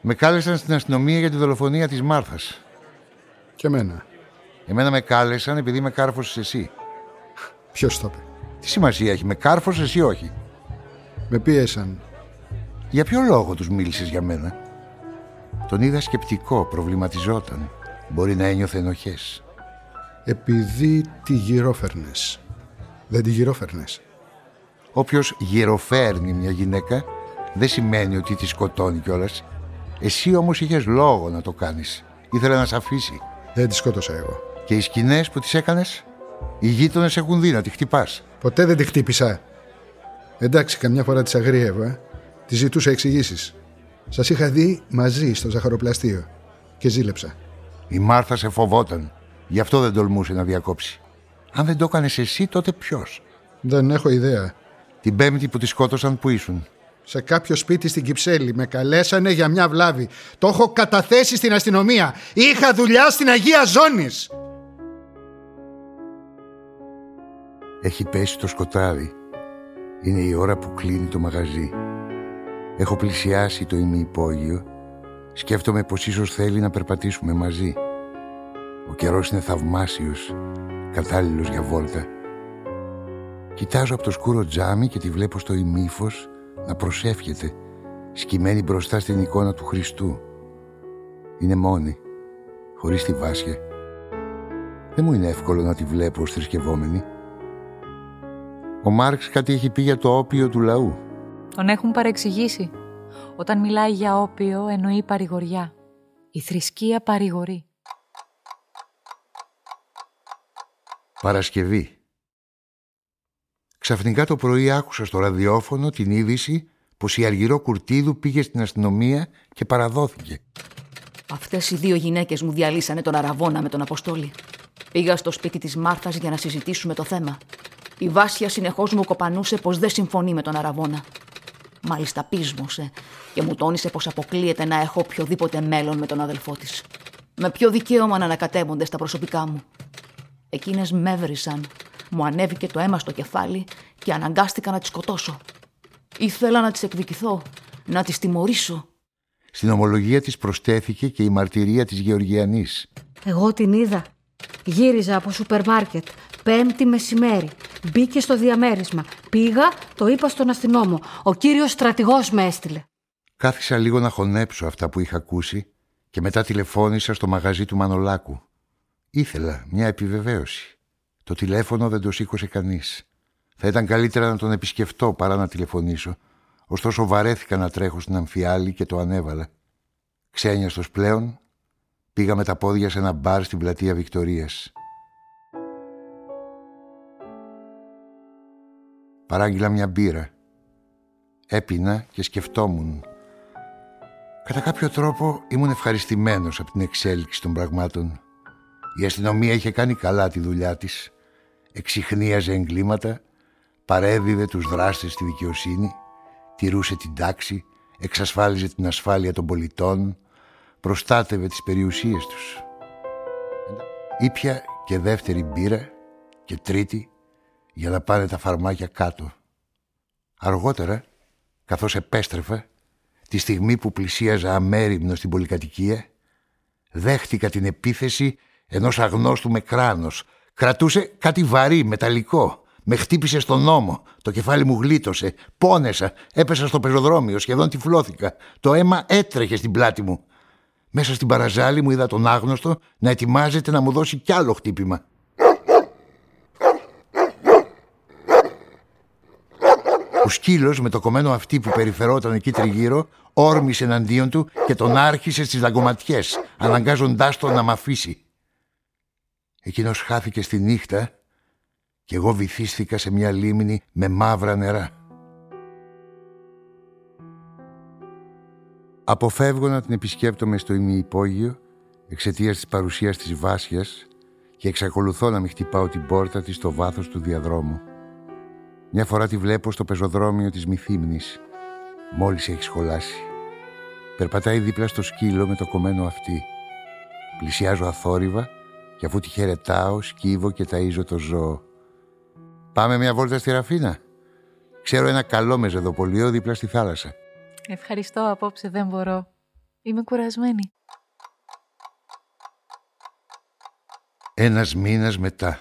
Με κάλεσαν στην αστυνομία για τη δολοφονία της Μάρθας. Και εμένα. Εμένα με κάλεσαν επειδή με κάρφωσες εσύ. Ποιος το είπε; Τι σημασία έχει, με κάρφωσες ή όχι. Με πίεσαν. Για ποιο λόγο τους μίλησες για μένα; Τον είδα σκεπτικό, προβληματιζόταν. Μπορεί να ένιωθε ενοχές. Επειδή τη γυρόφερνες. Δεν τη γυρόφερνες. Όποιος γυροφέρνει μια γυναίκα δεν σημαίνει ότι τη σκοτώνει κιόλας. Εσύ όμως είχες λόγο να το κάνεις. Ήθελε να σε αφήσει. Δεν τη σκότωσα εγώ. Και οι σκηνές που τις έκανες, οι γείτονες έχουν δει να τη χτυπάς. Ποτέ δεν τη χτύπησα. Εντάξει, καμιά φορά της αγρίευα. ε. Τη ζητούσα εξηγήσεις. Σας είχα δει μαζί στο ζαχαροπλαστείο και ζήλεψα. Η Μάρθα σε φοβόταν. Γι' αυτό δεν τολμούσε να διακόψει. Αν δεν το έκανες εσύ, τότε ποιος; Δεν έχω ιδέα. Την Πέμπτη που τη σκότωσαν, που ήσουν; Σε κάποιο σπίτι στην Κυψέλη με καλέσανε για μια βλάβη. Το έχω καταθέσει στην αστυνομία. Είχα δουλειά στην Αγία Ζώνης. Έχει πέσει το σκοτάδι. Είναι η ώρα που κλείνει το μαγαζί. Έχω πλησιάσει το ημιυπόγειο. Σκέφτομαι πως ίσως θέλει να περπατήσουμε μαζί. Ο καιρός είναι θαυμάσιος, κατάλληλος για βόλτα. Κοιτάζω από το σκούρο τζάμι και τη βλέπω στο ημίφος να προσεύχεται, σκυμμένη μπροστά στην εικόνα του Χριστού. Είναι μόνη, χωρίς τη βάσια. Δεν μου είναι εύκολο να τη βλέπω ως θρησκευόμενη. Ο Μάρξ κάτι έχει πει για το όπιο του λαού. Τον έχουν παρεξηγήσει. Όταν μιλάει για όπιο εννοεί παρηγοριά. Η θρησκεία παρηγορεί. Παρασκευή. Ξαφνικά το πρωί άκουσα στο ραδιόφωνο την είδηση πως η Αργυρό Κουρτίδου πήγε στην αστυνομία και παραδόθηκε. Αυτές οι δύο γυναίκες μου διαλύσανε τον Αραβόνα με τον Αποστόλη. Πήγα στο σπίτι της Μάρθας για να συζητήσουμε το θέμα. Η Βάσια συνεχώς μου κοπανούσε πως δεν συμφωνεί με τον Αραβόνα. Μάλιστα πείσμωσε και μου τόνισε πως αποκλείεται να έχω οποιοδήποτε μέλλον με τον αδελφό της. Με ποιο δικαίωμα να ανακατεύονται στα προσωπικά μου. Εκείνες με έβρισαν. Μου ανέβηκε το αίμα στο κεφάλι και αναγκάστηκα να τις σκοτώσω. Ήθελα να τις εκδικηθώ, να τις τιμωρήσω. Στην ομολογία της προστέθηκε και η μαρτυρία της Γεωργιανής. Εγώ την είδα. Γύριζα από σούπερ μάρκετ. Πέμπτη μεσημέρι. Μπήκε στο διαμέρισμα. Πήγα, το είπα στον αστυνόμο. Ο κύριος στρατηγός με έστειλε. Κάθισα λίγο να χωνέψω αυτά που είχα ακούσει και μετά τηλεφώνησα στο μαγαζί του Μανολάκου. Ήθελα μια επιβεβαίωση. Το τηλέφωνο δεν το σήκωσε κανείς. Θα ήταν καλύτερα να τον επισκεφτώ παρά να τηλεφωνήσω. Ωστόσο βαρέθηκα να τρέχω στην αμφιάλη και το ανέβαλα. Ξένιαστος πλέον, πήγα με τα πόδια σε ένα μπαρ στην πλατεία Βικτορίας. Παράγγειλα μια μπύρα. Έπινα και σκεφτόμουν. Κατά κάποιο τρόπο ήμουν ευχαριστημένος από την εξέλιξη των πραγμάτων. Η αστυνομία είχε κάνει καλά τη δουλειά της. Εξυχνίαζε εγκλήματα, παρέδιδε τους δράστες στη δικαιοσύνη, τηρούσε την τάξη, εξασφάλιζε την ασφάλεια των πολιτών, προστάτευε τις περιουσίες τους. Ήπια και δεύτερη μπύρα και τρίτη για να πάνε τα φαρμάκια κάτω. Αργότερα, καθώς επέστρεφα, τη στιγμή που πλησίαζα αμέριμνο στην πολυκατοικία, δέχτηκα την επίθεση ενός αγνώστου με κράνος. Κρατούσε κάτι βαρύ, μεταλλικό. Με χτύπησε στον νόμο. Το κεφάλι μου γλίτωσε. Πόνεσα. Έπεσα στο πεζοδρόμιο. Σχεδόν τυφλώθηκα. Το αίμα έτρεχε στην πλάτη μου. Μέσα στην παραζάλη μου είδα τον άγνωστο να ετοιμάζεται να μου δώσει κι άλλο χτύπημα. Ο σκύλος με το κομμένο αυτή που περιφερόταν εκεί τριγύρω όρμησε εναντίον του και τον άρχισε στις δαγκωματιές, αναγκάζοντάς τον να μ' αφήσει. Εκείνος χάθηκε στη νύχτα και εγώ βυθίστηκα σε μια λίμνη με μαύρα νερά. Αποφεύγω να την επισκέπτομαι στο ημιυπόγειο εξαιτίας της παρουσίας της Βάσιας και εξακολουθώ να μην χτυπάω την πόρτα της στο βάθος του διαδρόμου. Μια φορά τη βλέπω στο πεζοδρόμιο της Μυθύμνης, μόλις έχει σχολάσει. Περπατάει δίπλα στο σκύλο με το κομμένο αυτή. Πλησιάζω αθόρυβα και αφού τη χαιρετάω, σκύβω και ταΐζω το ζώο. Πάμε μια βόλτα στη Ραφίνα. Ξέρω ένα καλό μεζεδοπολείο δίπλα στη θάλασσα. Ευχαριστώ, απόψε δεν μπορώ. Είμαι κουρασμένη. Ένας μήνας μετά,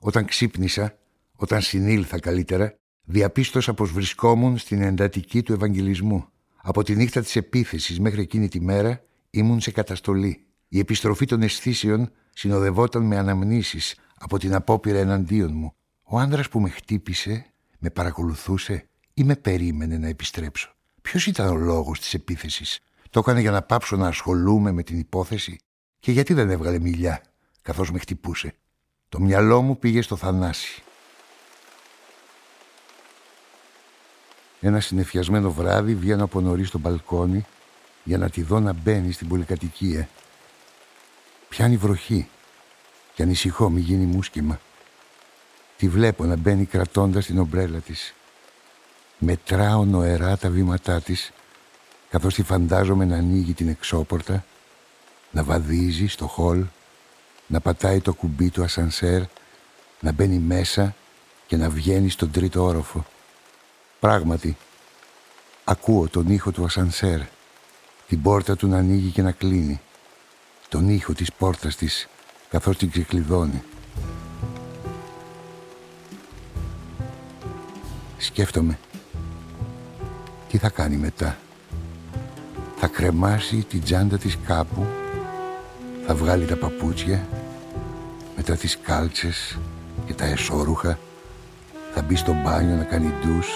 όταν ξύπνησα, Όταν συνήλθα καλύτερα, διαπίστωσα πως βρισκόμουν στην εντατική του Ευαγγελισμού. Από τη νύχτα της επίθεσης μέχρι εκείνη τη μέρα ήμουν σε καταστολή. Η επιστροφή των αισθήσεων συνοδευόταν με αναμνήσεις από την απόπειρα εναντίον μου. Ο άντρας που με χτύπησε με παρακολουθούσε ή με περίμενε να επιστρέψω. Ποιος ήταν ο λόγος της επίθεσης; Το έκανε για να πάψω να ασχολούμαι με την υπόθεση; Και γιατί δεν έβγαλε μιλιά καθώς με χτυπούσε; Το μυαλό μου πήγε στο Θανάση. Ένα συνεφιασμένο βράδυ βγαίνω από νωρίς στο μπαλκόνι για να τη δω να μπαίνει στην πολυκατοικία. Πιάνει βροχή και ανησυχώ μη γίνει μουσκεμα. Τη βλέπω να μπαίνει κρατώντας την ομπρέλα της. Μετράω νοερά τα βήματά της καθώς τη φαντάζομαι να ανοίγει την εξώπορτα, να βαδίζει στο χολ, να πατάει το κουμπί του ασανσέρ, να μπαίνει μέσα και να βγαίνει στον τρίτο όροφο. Πράγματι, ακούω τον ήχο του ασανσέρ, την πόρτα του να ανοίγει και να κλείνει, τον ήχο της πόρτας της καθώς την ξεκλειδώνει. Σκέφτομαι, τι θα κάνει μετά. Θα κρεμάσει την τσάντα της κάπου, θα βγάλει τα παπούτσια, μετά τις κάλτσες και τα εσώρουχα, θα μπει στο μπάνιο να κάνει ντους,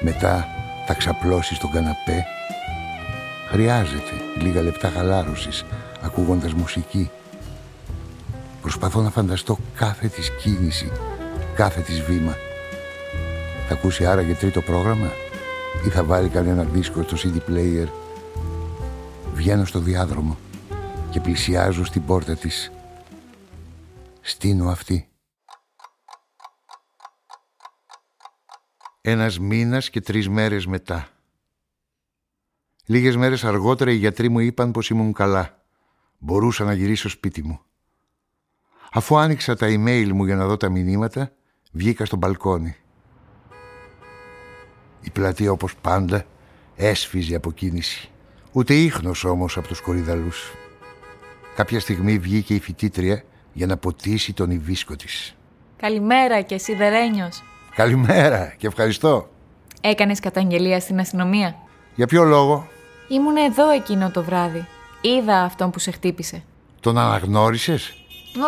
μετά θα ξαπλώσεις στον καναπέ. Χρειάζεται λίγα λεπτά χαλάρωσης, ακούγοντας μουσική. Προσπαθώ να φανταστώ κάθε της κίνηση, κάθε της βήμα. Θα ακούσει άραγε τρίτο πρόγραμμα ή θα βάλει κανένα δίσκο στο CD player. Βγαίνω στο διάδρομο και πλησιάζω στην πόρτα της. Στείνω αυτή. Ένας μήνας και τρεις μέρες μετά. Λίγες μέρες αργότερα οι γιατροί μου είπαν πως ήμουν καλά. Μπορούσα να γυρίσω σπίτι μου. Αφού άνοιξα τα email μου για να δω τα μηνύματα, βγήκα στο μπαλκόνι. Η πλατεία όπως πάντα έσφιζε από κίνηση. Ούτε ίχνος όμως από τους κορυδαλούς. Κάποια στιγμή βγήκε η φοιτήτρια για να ποτίσει τον ιβίσκο της. Καλημέρα και εσύ Δερένιος. Καλημέρα και ευχαριστώ. Έκανες καταγγελία στην αστυνομία; Για ποιο λόγο; Ήμουν εδώ εκείνο το βράδυ. Είδα αυτόν που σε χτύπησε. Τον αναγνώρισες;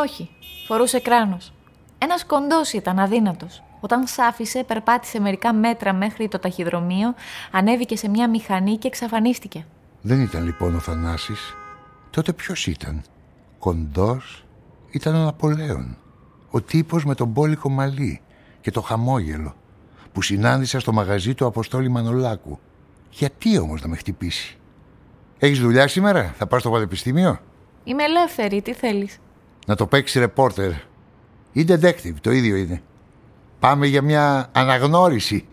Όχι. Φορούσε κράνος. Ένας κοντός ήταν αδύνατος. Όταν σ' άφησε, περπάτησε μερικά μέτρα μέχρι το ταχυδρομείο, ανέβηκε σε μια μηχανή και εξαφανίστηκε. Δεν ήταν λοιπόν ο Θανάσης. Τότε ποιος ήταν; Κοντός ήταν ο Ναπολέον. Ο τύπος με τον πόλικο μαλλί και το χαμόγελο που συνάντησα στο μαγαζί του Αποστόλη Μανολάκου. Γιατί όμως να με χτυπήσει; Έχεις δουλειά σήμερα, θα πας στο πανεπιστήμιο; Είμαι ελεύθερη, τι θέλεις; Να το παίξεις ρεπόρτερ. Ή detective, το ίδιο είναι. Πάμε για μια αναγνώριση.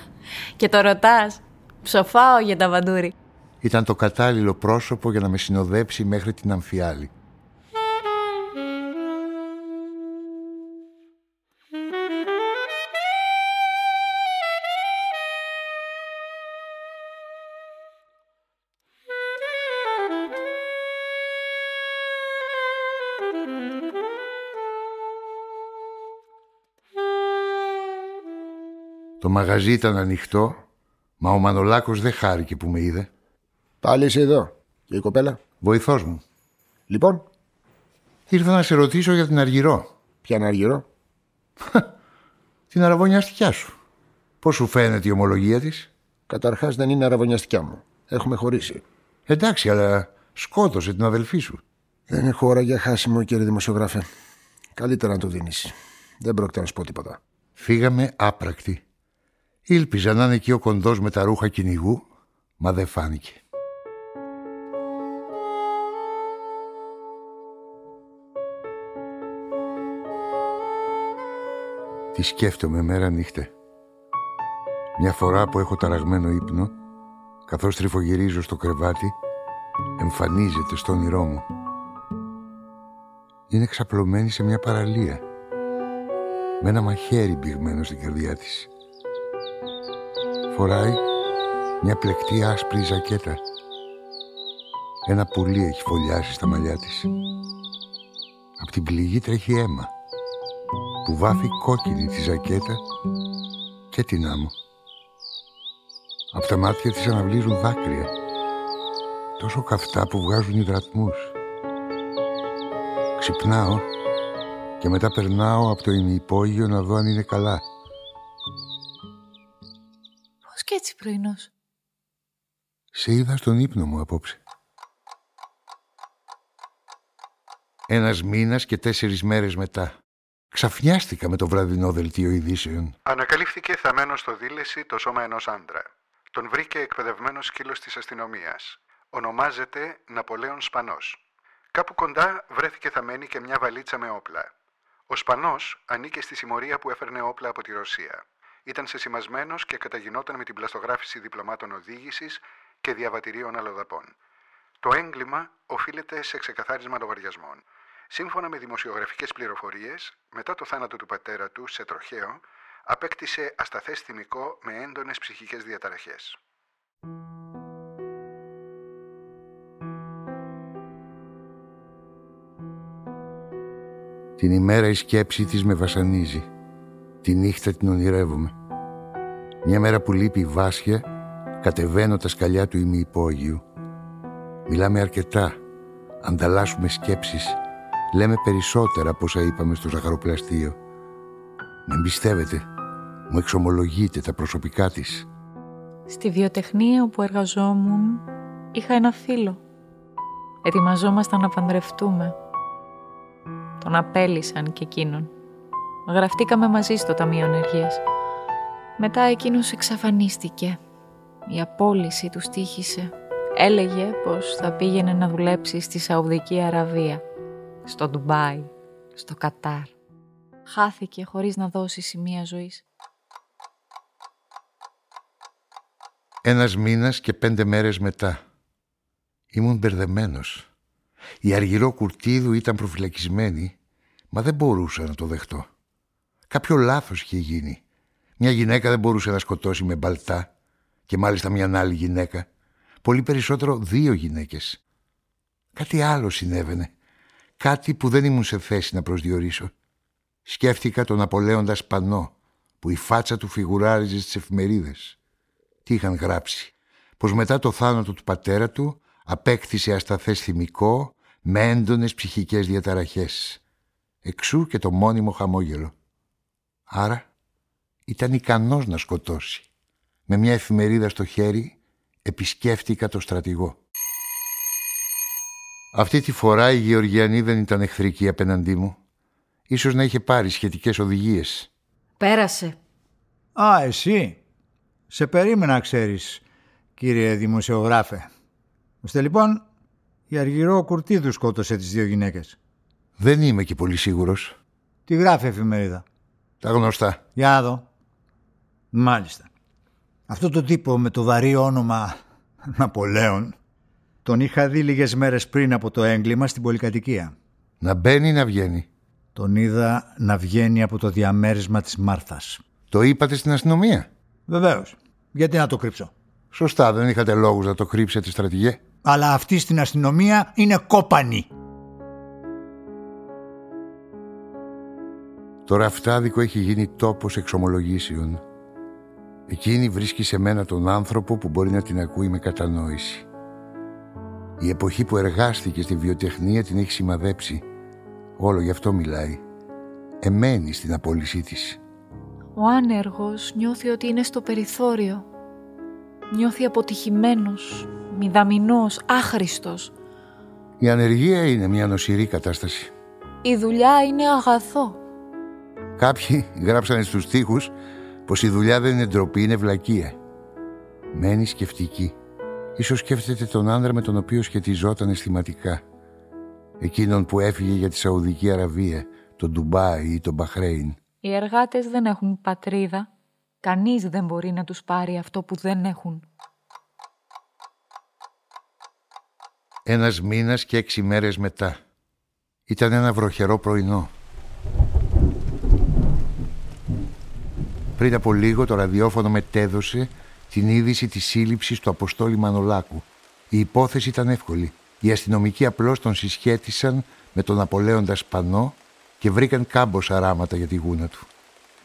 και το ρωτάς. Ψοφάω για τα βαντούρι. Ήταν το κατάλληλο πρόσωπο για να με συνοδέψει μέχρι την Αμφιάλη. Το μαγαζί ήταν ανοιχτό, μα ο Μανολάκος δεν χάρηκε που με είδε. Πάλι είσαι εδώ. Και η κοπέλα; Βοηθός μου. Λοιπόν; Ήρθα να σε ρωτήσω για την Αργυρό. Ποια είναι Αργυρό; την αραβωνιαστικιά σου. Πώς σου φαίνεται η ομολογία της; Καταρχάς δεν είναι αραβωνιαστικιά μου. Έχουμε χωρίσει. Εντάξει, αλλά σκότωσε την αδελφή σου. Δεν έχω ώρα για χάσιμο, κύριε δημοσιογράφε. Καλύτερα να το δίνεις. Δεν πρόκειται να σου πω τίποτα. Φύγαμε άπρακτοι. Ήλπιζα να είναι εκεί ο κοντός με τα ρούχα κυνηγού, μα δεν φάνηκε. Τι σκέφτομαι μέρα νύχτα. Μια φορά που έχω ταραγμένο ύπνο, καθώς τριφογυρίζω στο κρεβάτι, εμφανίζεται στο όνειρό μου. Είναι ξαπλωμένη σε μια παραλία, με ένα μαχαίρι μπηγμένο στην καρδιά της. Φοράει μια πλεκτή άσπρη ζακέτα. Ένα πουλί έχει φωλιάσει στα μαλλιά της. Απ' την πληγή τρέχει αίμα. που βάφει κόκκινη τη ζακέτα και την άμμο. Από τα μάτια της αναβλύζουν δάκρυα, τόσο καυτά που βγάζουν υδρατμούς. Ξυπνάω και μετά περνάω από το ημιυπόγειο να δω αν είναι καλά. Πρωινός. Σε είδα στον ύπνο μου απόψε. Ένας μήνας και τέσσερις μέρες μετά. Ξαφνιάστηκα με το βραδινό δελτίο ειδήσεων. Ανακαλύφθηκε θαμένο στο δίλεση το σώμα ενός άντρα. Τον βρήκε εκπαιδευμένος σκύλος της αστυνομίας. Ονομάζεται Ναπολέον Σπανός. Κάπου κοντά βρέθηκε θαμένη και μια βαλίτσα με όπλα. Ο Σπανός ανήκε στη συμμορία που έφερνε όπλα από τη Ρωσία. Ήταν σεσημασμένος και καταγινόταν με την πλαστογράφηση διπλωμάτων οδήγησης και διαβατηρίων αλλοδαπών. Το έγκλημα οφείλεται σε ξεκαθάρισμα λογαριασμών. Σύμφωνα με δημοσιογραφικές πληροφορίες, μετά το θάνατο του πατέρα του σε τροχαίο, απέκτησε ασταθές θυμικό με έντονες ψυχικές διαταραχές. Την ημέρα η σκέψη της με βασανίζει. Τη νύχτα την ονειρεύομαι. Μια μέρα που λείπει η Βάσια, κατεβαίνω τα σκαλιά του ημιυπόγειου. Μιλάμε αρκετά, ανταλλάσσουμε σκέψεις, λέμε περισσότερα από όσα είπαμε στο ζαχαροπλαστείο. Με πιστεύετε, μου εξομολογείτε τα προσωπικά της. Στη βιοτεχνία όπου εργαζόμουν είχα ένα φίλο. Ετοιμαζόμασταν να παντρευτούμε. Τον απέλησαν και εκείνον. Γραφτήκαμε μαζί στο Ταμείο Ενεργείας. Μετά εκείνος εξαφανίστηκε. Η απόλυση του στήχησε. Έλεγε πως θα πήγαινε να δουλέψει στη Σαουδική Αραβία, στο Ντουμπάι, στο Κατάρ. Χάθηκε χωρίς να δώσει σημεία ζωής. Ένας μήνας και πέντε μέρες μετά. Ήμουν μπερδεμένος. Η Αργυρό Κουρτίδου ήταν προφυλακισμένη, μα δεν μπορούσα να το δεχτώ. Κάποιο λάθος είχε γίνει. Μια γυναίκα δεν μπορούσε να σκοτώσει με μπαλτά και μάλιστα μια άλλη γυναίκα. Πολύ περισσότερο δύο γυναίκες. Κάτι άλλο συνέβαινε. Κάτι που δεν ήμουν σε θέση να προσδιορίσω. Σκέφτηκα τον Απολέοντας Σπανό, που η φάτσα του φιγουράριζε στις εφημερίδες. Τι είχαν γράψει. Πως μετά το θάνατο του πατέρα του απέκτησε ασταθές θυμικό με έντονες ψυχικές διαταραχές. Εξού και το μόνιμο χαμόγελο. Άρα ήταν ικανός να σκοτώσει. Με μια εφημερίδα στο χέρι επισκέφτηκα το στρατηγό. Αυτή τη φορά η Γεωργιανή δεν ήταν εχθρική απέναντί μου. Ίσως να είχε πάρει σχετικές οδηγίες. Πέρασε. Α, εσύ. Σε περίμενα, ξέρεις, κύριε δημοσιογράφε. Ώστε λοιπόν, η Αργυρό Κουρτίδου σκότωσε τις δύο γυναίκες. Δεν είμαι και πολύ σίγουρος. Τι γράφει η εφημερίδα; Τα γνωστά. Για να δω. Μάλιστα. Αυτό το τύπο με το βαρύ όνομα Ναπολέον τον είχα δει λίγες μέρες πριν από το έγκλημα στην πολυκατοικία. Να μπαίνει ή να βγαίνει; Τον είδα να βγαίνει από το διαμέρισμα της Μάρθας. Το είπατε στην αστυνομία; Βεβαίως. Γιατί να το κρύψω; Σωστά, δεν είχατε λόγους να το κρύψετε, στρατηγέ. Αλλά αυτή στην αστυνομία είναι κόπανη. Το ραφτάδικο έχει γίνει τόπος εξομολογήσεων. Εκείνη βρίσκει σε μένα τον άνθρωπο που μπορεί να την ακούει με κατανόηση. Η εποχή που εργάστηκε στη βιοτεχνία την έχει σημαδέψει. Όλο γι' αυτό μιλάει. Εμένει στην απόλυσή της. Ο άνεργος νιώθει ότι είναι στο περιθώριο. Νιώθει αποτυχημένος, μηδαμινός, άχρηστος. Η ανεργία είναι μια νοσηρή κατάσταση. Η δουλειά είναι αγαθό. Κάποιοι γράψανε στους στίχους πως η δουλειά δεν είναι ντροπή, είναι βλακεία. Μένει σκεφτική. Ίσως σκέφτεται τον άντρα με τον οποίο σχετιζόταν αισθηματικά. Εκείνον που έφυγε για τη Σαουδική Αραβία, τον Ντουμπάι ή τον Μπαχρέιν. Οι εργάτες δεν έχουν πατρίδα. Κανείς δεν μπορεί να τους πάρει αυτό που δεν έχουν. Ένας μήνας και έξι μέρες μετά. Ήταν ένα βροχερό πρωινό. Πριν από λίγο το ραδιόφωνο μετέδωσε την είδηση της σύλληψης του Αποστόλη Μανολάκου. Η υπόθεση ήταν εύκολη. Οι αστυνομικοί απλώς τον συσχέτισαν με τον Απολέοντα Σπανό και βρήκαν κάμποσα ράματα για τη γούνα του.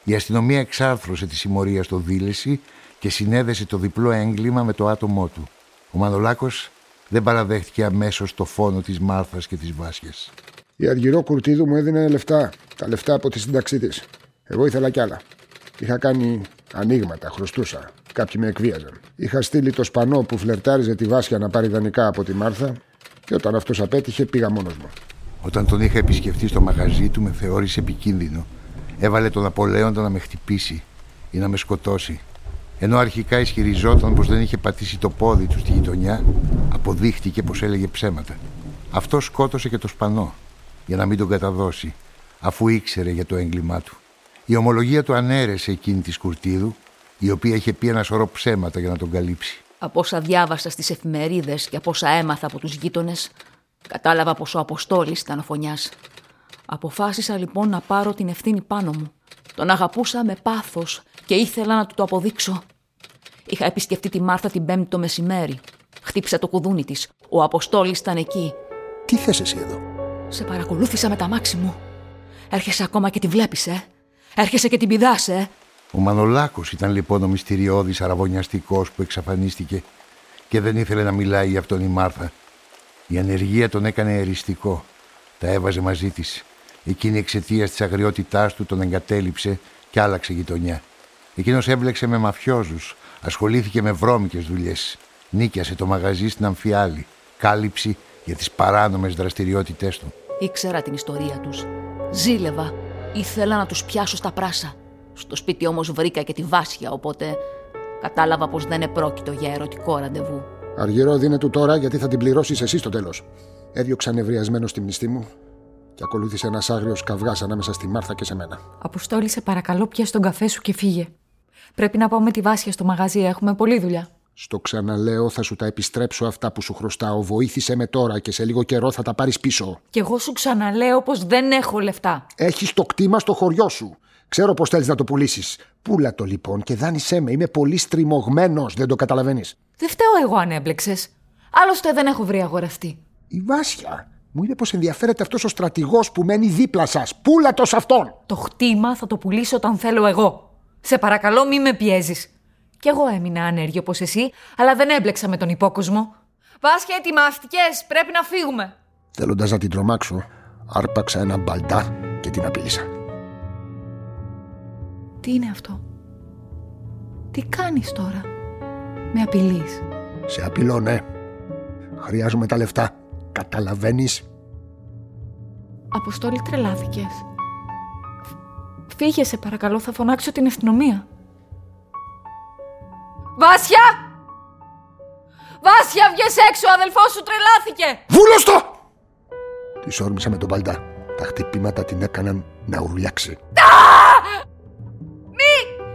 Η αστυνομία εξάρθρωσε τη συμμορία στο δίλεση και συνέδεσε το διπλό έγκλημα με το άτομό του. Ο Μανολάκος δεν παραδέχτηκε αμέσως το φόνο της Μάρθας και της Βάσιας. Η Αργυρό Κουρτίδου μου έδινε λεφτά. Τα λεφτά από τη σύνταξή τη. Εγώ ήθελα κι άλλα. Είχα κάνει ανοίγματα, χρωστούσα. Κάποιοι με εκβίαζαν. Είχα στείλει το σπανό που φλερτάριζε τη Βάσια να πάρει δανεικά από τη Μάρθα και όταν αυτός απέτυχε πήγα μόνος μου. Όταν τον είχα επισκεφτεί στο μαγαζί του με θεώρησε επικίνδυνο. Έβαλε τον Απολέοντα να με χτυπήσει ή να με σκοτώσει. Ενώ αρχικά ισχυριζόταν πως δεν είχε πατήσει το πόδι του στη γειτονιά, αποδείχτηκε πως έλεγε ψέματα. Αυτό σκότωσε και το σπανό για να μην τον καταδώσει, αφού ήξερε για το έγκλημά του. Η ομολογία του ανέρεσε εκείνη τη Σκουρτίδου, η οποία είχε πει ένα σωρό ψέματα για να τον καλύψει. Από όσα διάβασα στις εφημερίδες και από όσα έμαθα από τους γείτονες, κατάλαβα πως ο Αποστόλης ήταν ο φωνιάς. Αποφάσισα λοιπόν να πάρω την ευθύνη πάνω μου. Τον αγαπούσα με πάθος και ήθελα να του το αποδείξω. Είχα επισκεφτεί τη Μάρθα την Πέμπτη το μεσημέρι. Χτύπησε το κουδούνι της. Ο Αποστόλης ήταν εκεί. Τι θες εσύ εδώ; Σε παρακολούθησα με τα μάξι μου. Έρχεσαι ακόμα και τη βλέπεις, ε; Έρχεσαι και την πηδάς, ε. Ο Μανολάκος ήταν λοιπόν ο μυστηριώδης αραβωνιαστικός που εξαφανίστηκε και δεν ήθελε να μιλάει για αυτόν η Μάρθα. Η ανεργία τον έκανε εριστικό. Τα έβαζε μαζί της. Εκείνη εξαιτίας της αγριότητάς του τον εγκατέλειψε και άλλαξε γειτονιά. Εκείνος έμπλεξε με μαφιόζους, ασχολήθηκε με βρώμικες δουλειές. Νίκιασε το μαγαζί στην Αμφιάλη. Κάλυψη για τις παράνομες δραστηριότητές του. Ήξερα την ιστορία τους. Ζήλευα. Ήθελα να τους πιάσω στα πράσα. Στο σπίτι όμως βρήκα και τη Βάσια, οπότε κατάλαβα πως δεν επρόκειτο για ερωτικό ραντεβού. Αργυρό δίνε του τώρα γιατί θα την πληρώσεις εσύ στο τέλος. Έδιωξα νευριασμένο στη μνηστή μου και ακολούθησε ένας άγριος καυγάς ανάμεσα στη Μάρθα και σε μένα. Αποστόλη, σε παρακαλώ, πιάσει τον καφέ σου και φύγε. Πρέπει να πάω με τη Βάσια στο μαγαζί, έχουμε πολλή δουλειά. Στο ξαναλέω, θα σου τα επιστρέψω αυτά που σου χρωστάω. Βοήθησε με τώρα και σε λίγο καιρό θα τα πάρεις πίσω. Κι εγώ σου ξαναλέω πως δεν έχω λεφτά. Έχεις το κτήμα στο χωριό σου. Ξέρω πώ θέλεις να το πουλήσεις. Πούλα το λοιπόν και δάνεισέ με. Είμαι πολύ στριμωγμένος, δεν το καταλαβαίνεις. Δεν φταίω εγώ αν έμπλεξες. Άλλωστε δεν έχω βρει αγοραστή. Η Βάσια μου είπε πως ενδιαφέρεται αυτός ο στρατηγός που μένει δίπλα σας. Πούλα το σε αυτόν. Το χτήμα θα το πουλήσω όταν θέλω εγώ. Σε παρακαλώ, μη με πιέζεις. Κι εγώ έμεινα άνεργη όπως εσύ, αλλά δεν έμπλεξα με τον υπόκοσμο. Βάσια, ετοιμάστηκες. Πρέπει να φύγουμε. Θέλοντας να την τρομάξω, άρπαξα ένα μπαλτά και την απείλησα. Τι είναι αυτό; Τι κάνεις τώρα; Με απειλείς; Σε απειλώ, ναι. Χρειάζομαι τα λεφτά. Καταλαβαίνεις; Αποστόλη τρελάθηκες. Φύγε σε παρακαλώ, θα φωνάξω την αστυνομία. Βάσια! Βάσια, βγες έξω, ο αδελφός σου τρελάθηκε! Βούλωστο! Τη όρμησα με τον παλτά. Τα χτυπήματα την έκαναν να ουρλιάξει. Μη!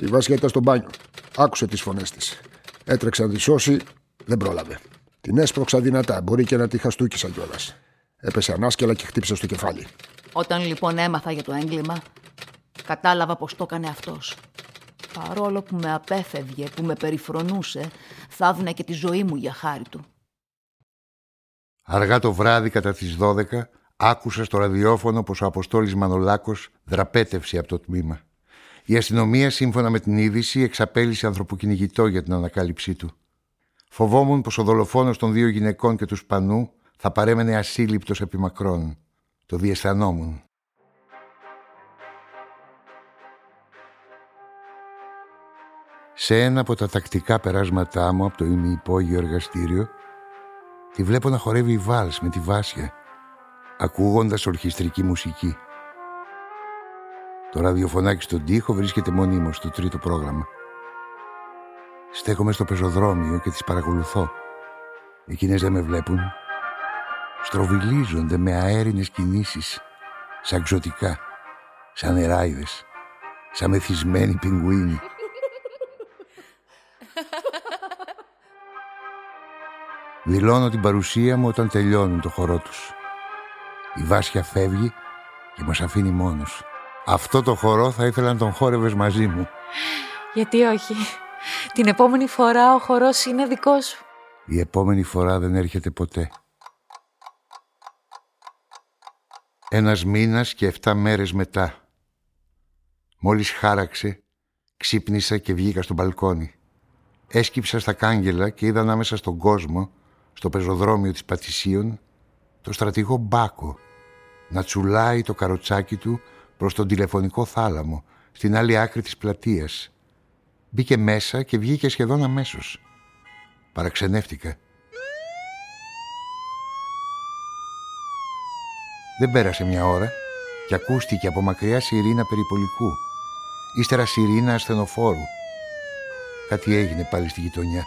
Η Βάσια ήταν στο μπάνιο. Άκουσε τις φωνές της. Έτρεξε να τη σώσει, δεν πρόλαβε. Την έσπρωξα δυνατά, μπορεί και να τη χαστούκισα κιόλας. Έπεσε ανάσκελα και χτύπησε στο κεφάλι. Όταν λοιπόν έμαθα για το έγκλημα, κατάλαβα πως το έκανε αυτός. Παρόλο που με απέφευγε, που με περιφρονούσε, θα έδινε και τη ζωή μου για χάρη του. Αργά το βράδυ κατά τις 12 άκουσα στο ραδιόφωνο πως ο Αποστόλης Μανολάκος δραπέτευσε από το τμήμα. Η αστυνομία σύμφωνα με την είδηση εξαπέλυσε ανθρωποκυνηγητό για την ανακάλυψή του. Φοβόμουν πως ο δολοφόνος των δύο γυναικών και του Σπανού θα παρέμενε ασύλληπτος επί μακρόν. Το διαισθανόμουν. Σε ένα από τα τακτικά περάσματά μου από το ημιυπόγειο εργαστήριο τη βλέπω να χορεύει η βάλς με τη Βάσια ακούγοντας ορχιστρική μουσική. Το ραδιοφωνάκι στον τοίχο βρίσκεται μονίμως στο τρίτο πρόγραμμα. Στέκομαι στο πεζοδρόμιο και τις παρακολουθώ. Εκείνες δεν με βλέπουν. Στροβιλίζονται με αέρινες κινήσεις, σαν ξωτικά, σαν νεράιδες, σαν μεθυσμένοι πιγκουίνοι. Δηλώνω την παρουσία μου όταν τελειώνουν το χορό τους. Η Βάσια φεύγει και μας αφήνει μόνος. Αυτό το χορό θα ήθελα να τον χόρευες μαζί μου. Γιατί όχι; Την επόμενη φορά ο χορός είναι δικός σου. Η επόμενη φορά δεν έρχεται ποτέ. Ένας μήνας και εφτά μέρες μετά. Μόλις χάραξε, ξύπνησα και βγήκα στο μπαλκόνι. Έσκυψα στα κάγκελα και είδα ανάμεσα στον κόσμο, στο πεζοδρόμιο της Πατησίων, το στρατηγό Μπάκο να τσουλάει το καροτσάκι του προς τον τηλεφωνικό θάλαμο, στην άλλη άκρη της πλατείας. Μπήκε μέσα και βγήκε σχεδόν αμέσως. Παραξενεύτηκα. Δεν πέρασε μια ώρα και ακούστηκε από μακριά σιρήνα περιπολικού. Ύστερα σιρήνα ασθενοφόρου. Κάτι έγινε πάλι στη γειτονιά.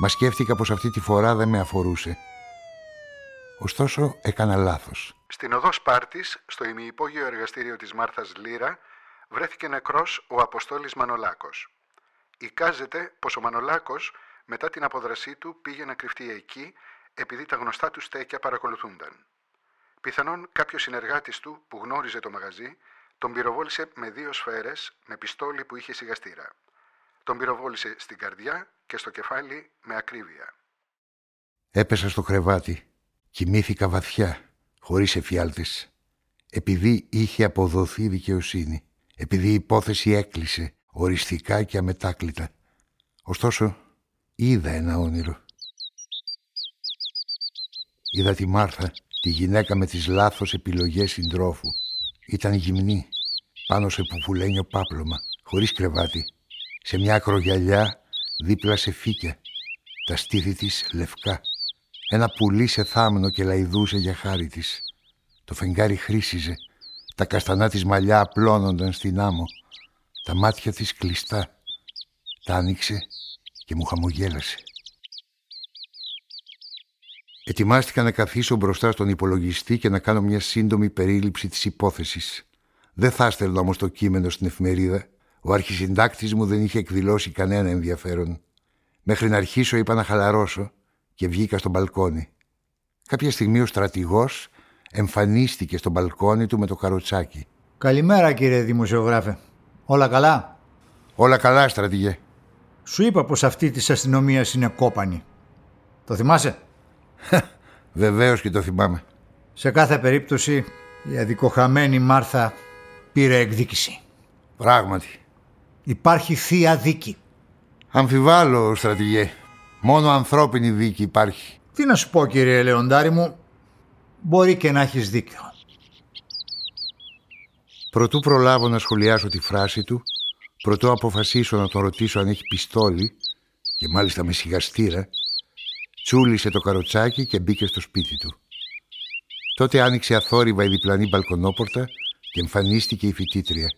Μα σκέφτηκα πως αυτή τη φορά δεν με αφορούσε. Ωστόσο έκανα λάθος. Στην οδό Σπάρτης, στο ημιυπόγειο εργαστήριο της Μάρθας Λύρα, βρέθηκε νεκρός ο Αποστόλης Μανολάκος. Εικάζεται πως ο Μανολάκος μετά την αποδρασή του πήγε να κρυφτεί εκεί επειδή τα γνωστά του στέκια παρακολουθούνταν. Πιθανόν κάποιος συνεργάτης του που γνώριζε το μαγαζί τον πυροβόλησε με δύο σφαίρες με πιστόλι που είχε σιγαστήρα. Τον πυροβόλησε στην καρδιά και στο κεφάλι με ακρίβεια. Έπεσα στο κρεβάτι. Κοιμήθηκα βαθιά, χωρίς εφιάλτες. Επειδή είχε αποδοθεί δικαιοσύνη. Επειδή η υπόθεση έκλεισε οριστικά και αμετάκλητα. Ωστόσο, είδα ένα όνειρο. Είδα τη Μάρθα, τη γυναίκα με τις λάθος επιλογές συντρόφου. Ήταν γυμνή, πάνω σε πουφουλένιο πάπλωμα, χωρίς κρεβάτι. Σε μια ακρογιαλιά δίπλα σε φύκια, τα στήθη της λευκά. Ένα πουλί σε θάμνο και λαϊδούσε για χάρη της. Το φεγγάρι χρήσιζε, τα καστανά της μαλλιά απλώνονταν στην άμμο. Τα μάτια της κλειστά. Τα άνοιξε και μου χαμογέλασε. Ετοιμάστηκα να καθίσω μπροστά στον υπολογιστή και να κάνω μια σύντομη περίληψη της υπόθεσης. Δεν θα έστελνα όμως το κείμενο στην εφημερίδα. Ο αρχισυντάκτης μου δεν είχε εκδηλώσει κανένα ενδιαφέρον. Μέχρι να αρχίσω είπα να χαλαρώσω και βγήκα στο μπαλκόνι. Κάποια στιγμή ο στρατηγός εμφανίστηκε στο μπαλκόνι του με το καροτσάκι. Καλημέρα κύριε δημοσιογράφε. Όλα καλά; Όλα καλά στρατηγέ. Σου είπα πως αυτή της αστυνομίας είναι κόπανη. Το θυμάσαι; Βεβαίως και το θυμάμαι. Σε κάθε περίπτωση η αδικοχαμένη Μάρθα πήρε εκδίκηση. Πράγματι. Υπάρχει θεία δίκη. Αμφιβάλλω, στρατηγέ. Μόνο ανθρώπινη δίκη υπάρχει. Τι να σου πω κύριε Λεοντάρη μου, μπορεί και να έχεις δίκιο. Προτού προλάβω να σχολιάσω τη φράση του, προτού αποφασίσω να τον ρωτήσω αν έχει πιστόλι και μάλιστα με σιγαστήρα, τσούλησε το καροτσάκι και μπήκε στο σπίτι του. Τότε άνοιξε αθόρυβα η διπλανή μπαλκονόπορτα και εμφανίστηκε η φοιτήτρια.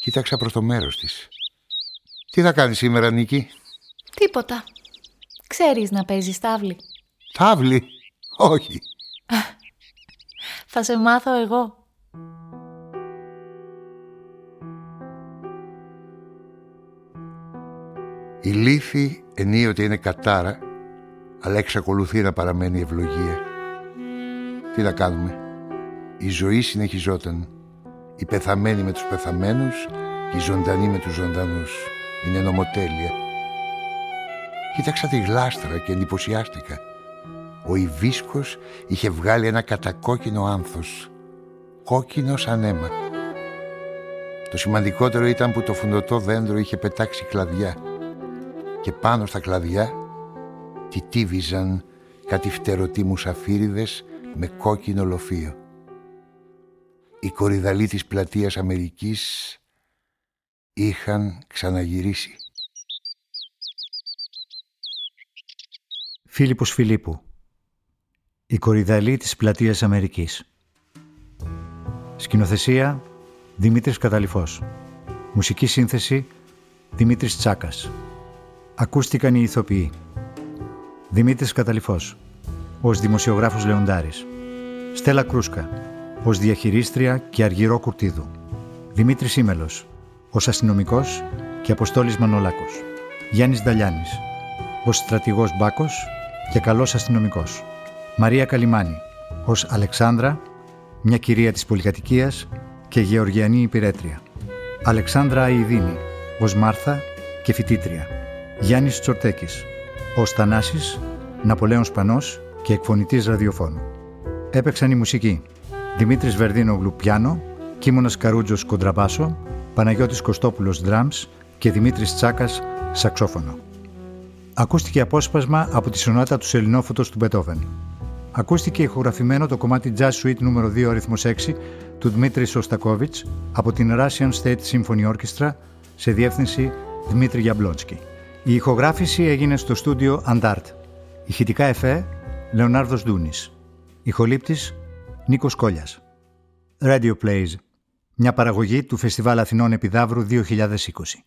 Κοίταξα προς το μέρος της. Τι θα κάνεις σήμερα, Νίκη; Τίποτα. Ξέρεις να παίζεις τάβλη. Τάβλη; Όχι. Θα σε μάθω εγώ. Η λύθη ενίοτε είναι κατάρα, αλλά εξακολουθεί να παραμένει ευλογία. Τι να κάνουμε; Η ζωή συνεχιζόταν. Οι πεθαμένοι με τους πεθαμένους και οι ζωντανοί με τους ζωντανούς. Είναι νομοτέλεια. Κοίταξα τη γλάστρα και εντυπωσιάστηκα. Ο Ιβίσκος είχε βγάλει ένα κατακόκκινο άνθος. Κόκκινο σαν αίμα. Το σημαντικότερο ήταν που το φουντωτό δέντρο είχε πετάξει κλαδιά και πάνω στα κλαδιά τιτίβιζαν κάτι φτερωτοί μουσαφίριδες με κόκκινο λοφείο. Οι κορυδαλοί της πλατείας Αμερικής είχαν ξαναγυρίσει. Φίλιππος Φιλίππου Η κορυδαλή της πλατείας Αμερικής Σκηνοθεσία Δημήτρης Καταληφός Μουσική σύνθεση Δημήτρης Τσάκας Ακούστηκαν οι ηθοποιοί Δημήτρης Καταληφός ως δημοσιογράφος Λεοντάρης. Στέλλα Κρούσκα ως διαχειρίστρια και αργυρό κουρτίδου. Δημήτρης Ήμελος ως αστυνομικός και Αποστόλης Μανολάκος. Γιάννης Νταλιάνης ως στρατηγός Μπάκος και καλός αστυνομικός. Μαρία Καλιμάνη ως Αλεξάνδρα μια κυρία της πολυκατοικίας και γεωργιανή υπηρέτρια. Αλεξάνδρα Αιδίνη ως Μάρθα και φοιτήτρια. Γιάννης Τσορτέκης Ο Στανάσης, Ναπολέων Πανός και εκφωνητής ραδιοφώνου. Έπαιξαν η μουσική Δημήτρης Βερδίνογλου πιάνο, Κίμωνας Καρούτζος κοντραμπάσο, Παναγιώτης Κωστόπουλος drums και Δημήτρης Τσάκας σαξόφωνο. Ακούστηκε απόσπασμα από τη σονάτα του Σελινόφωτος του Μπετόβεν. Ακούστηκε ηχογραφημένο το κομμάτι Jazz Suite νούμερο 2 αριθμός 6 του Δημήτρη Σωστακόβιτς από την Russian State Symphony Orchestra σε διεύθυνση Δημήτρη Γιαμπλότσκι. Η ηχογράφηση έγινε στο στούντιο Αντάρτ. Ηχητικά εφέ Λεωνάρδος Ντούνης. Ηχολήπτης Νίκος Κόλιας. Radio Plays. Μια παραγωγή του Φεστιβάλ Αθηνών Επιδαύρου 2020.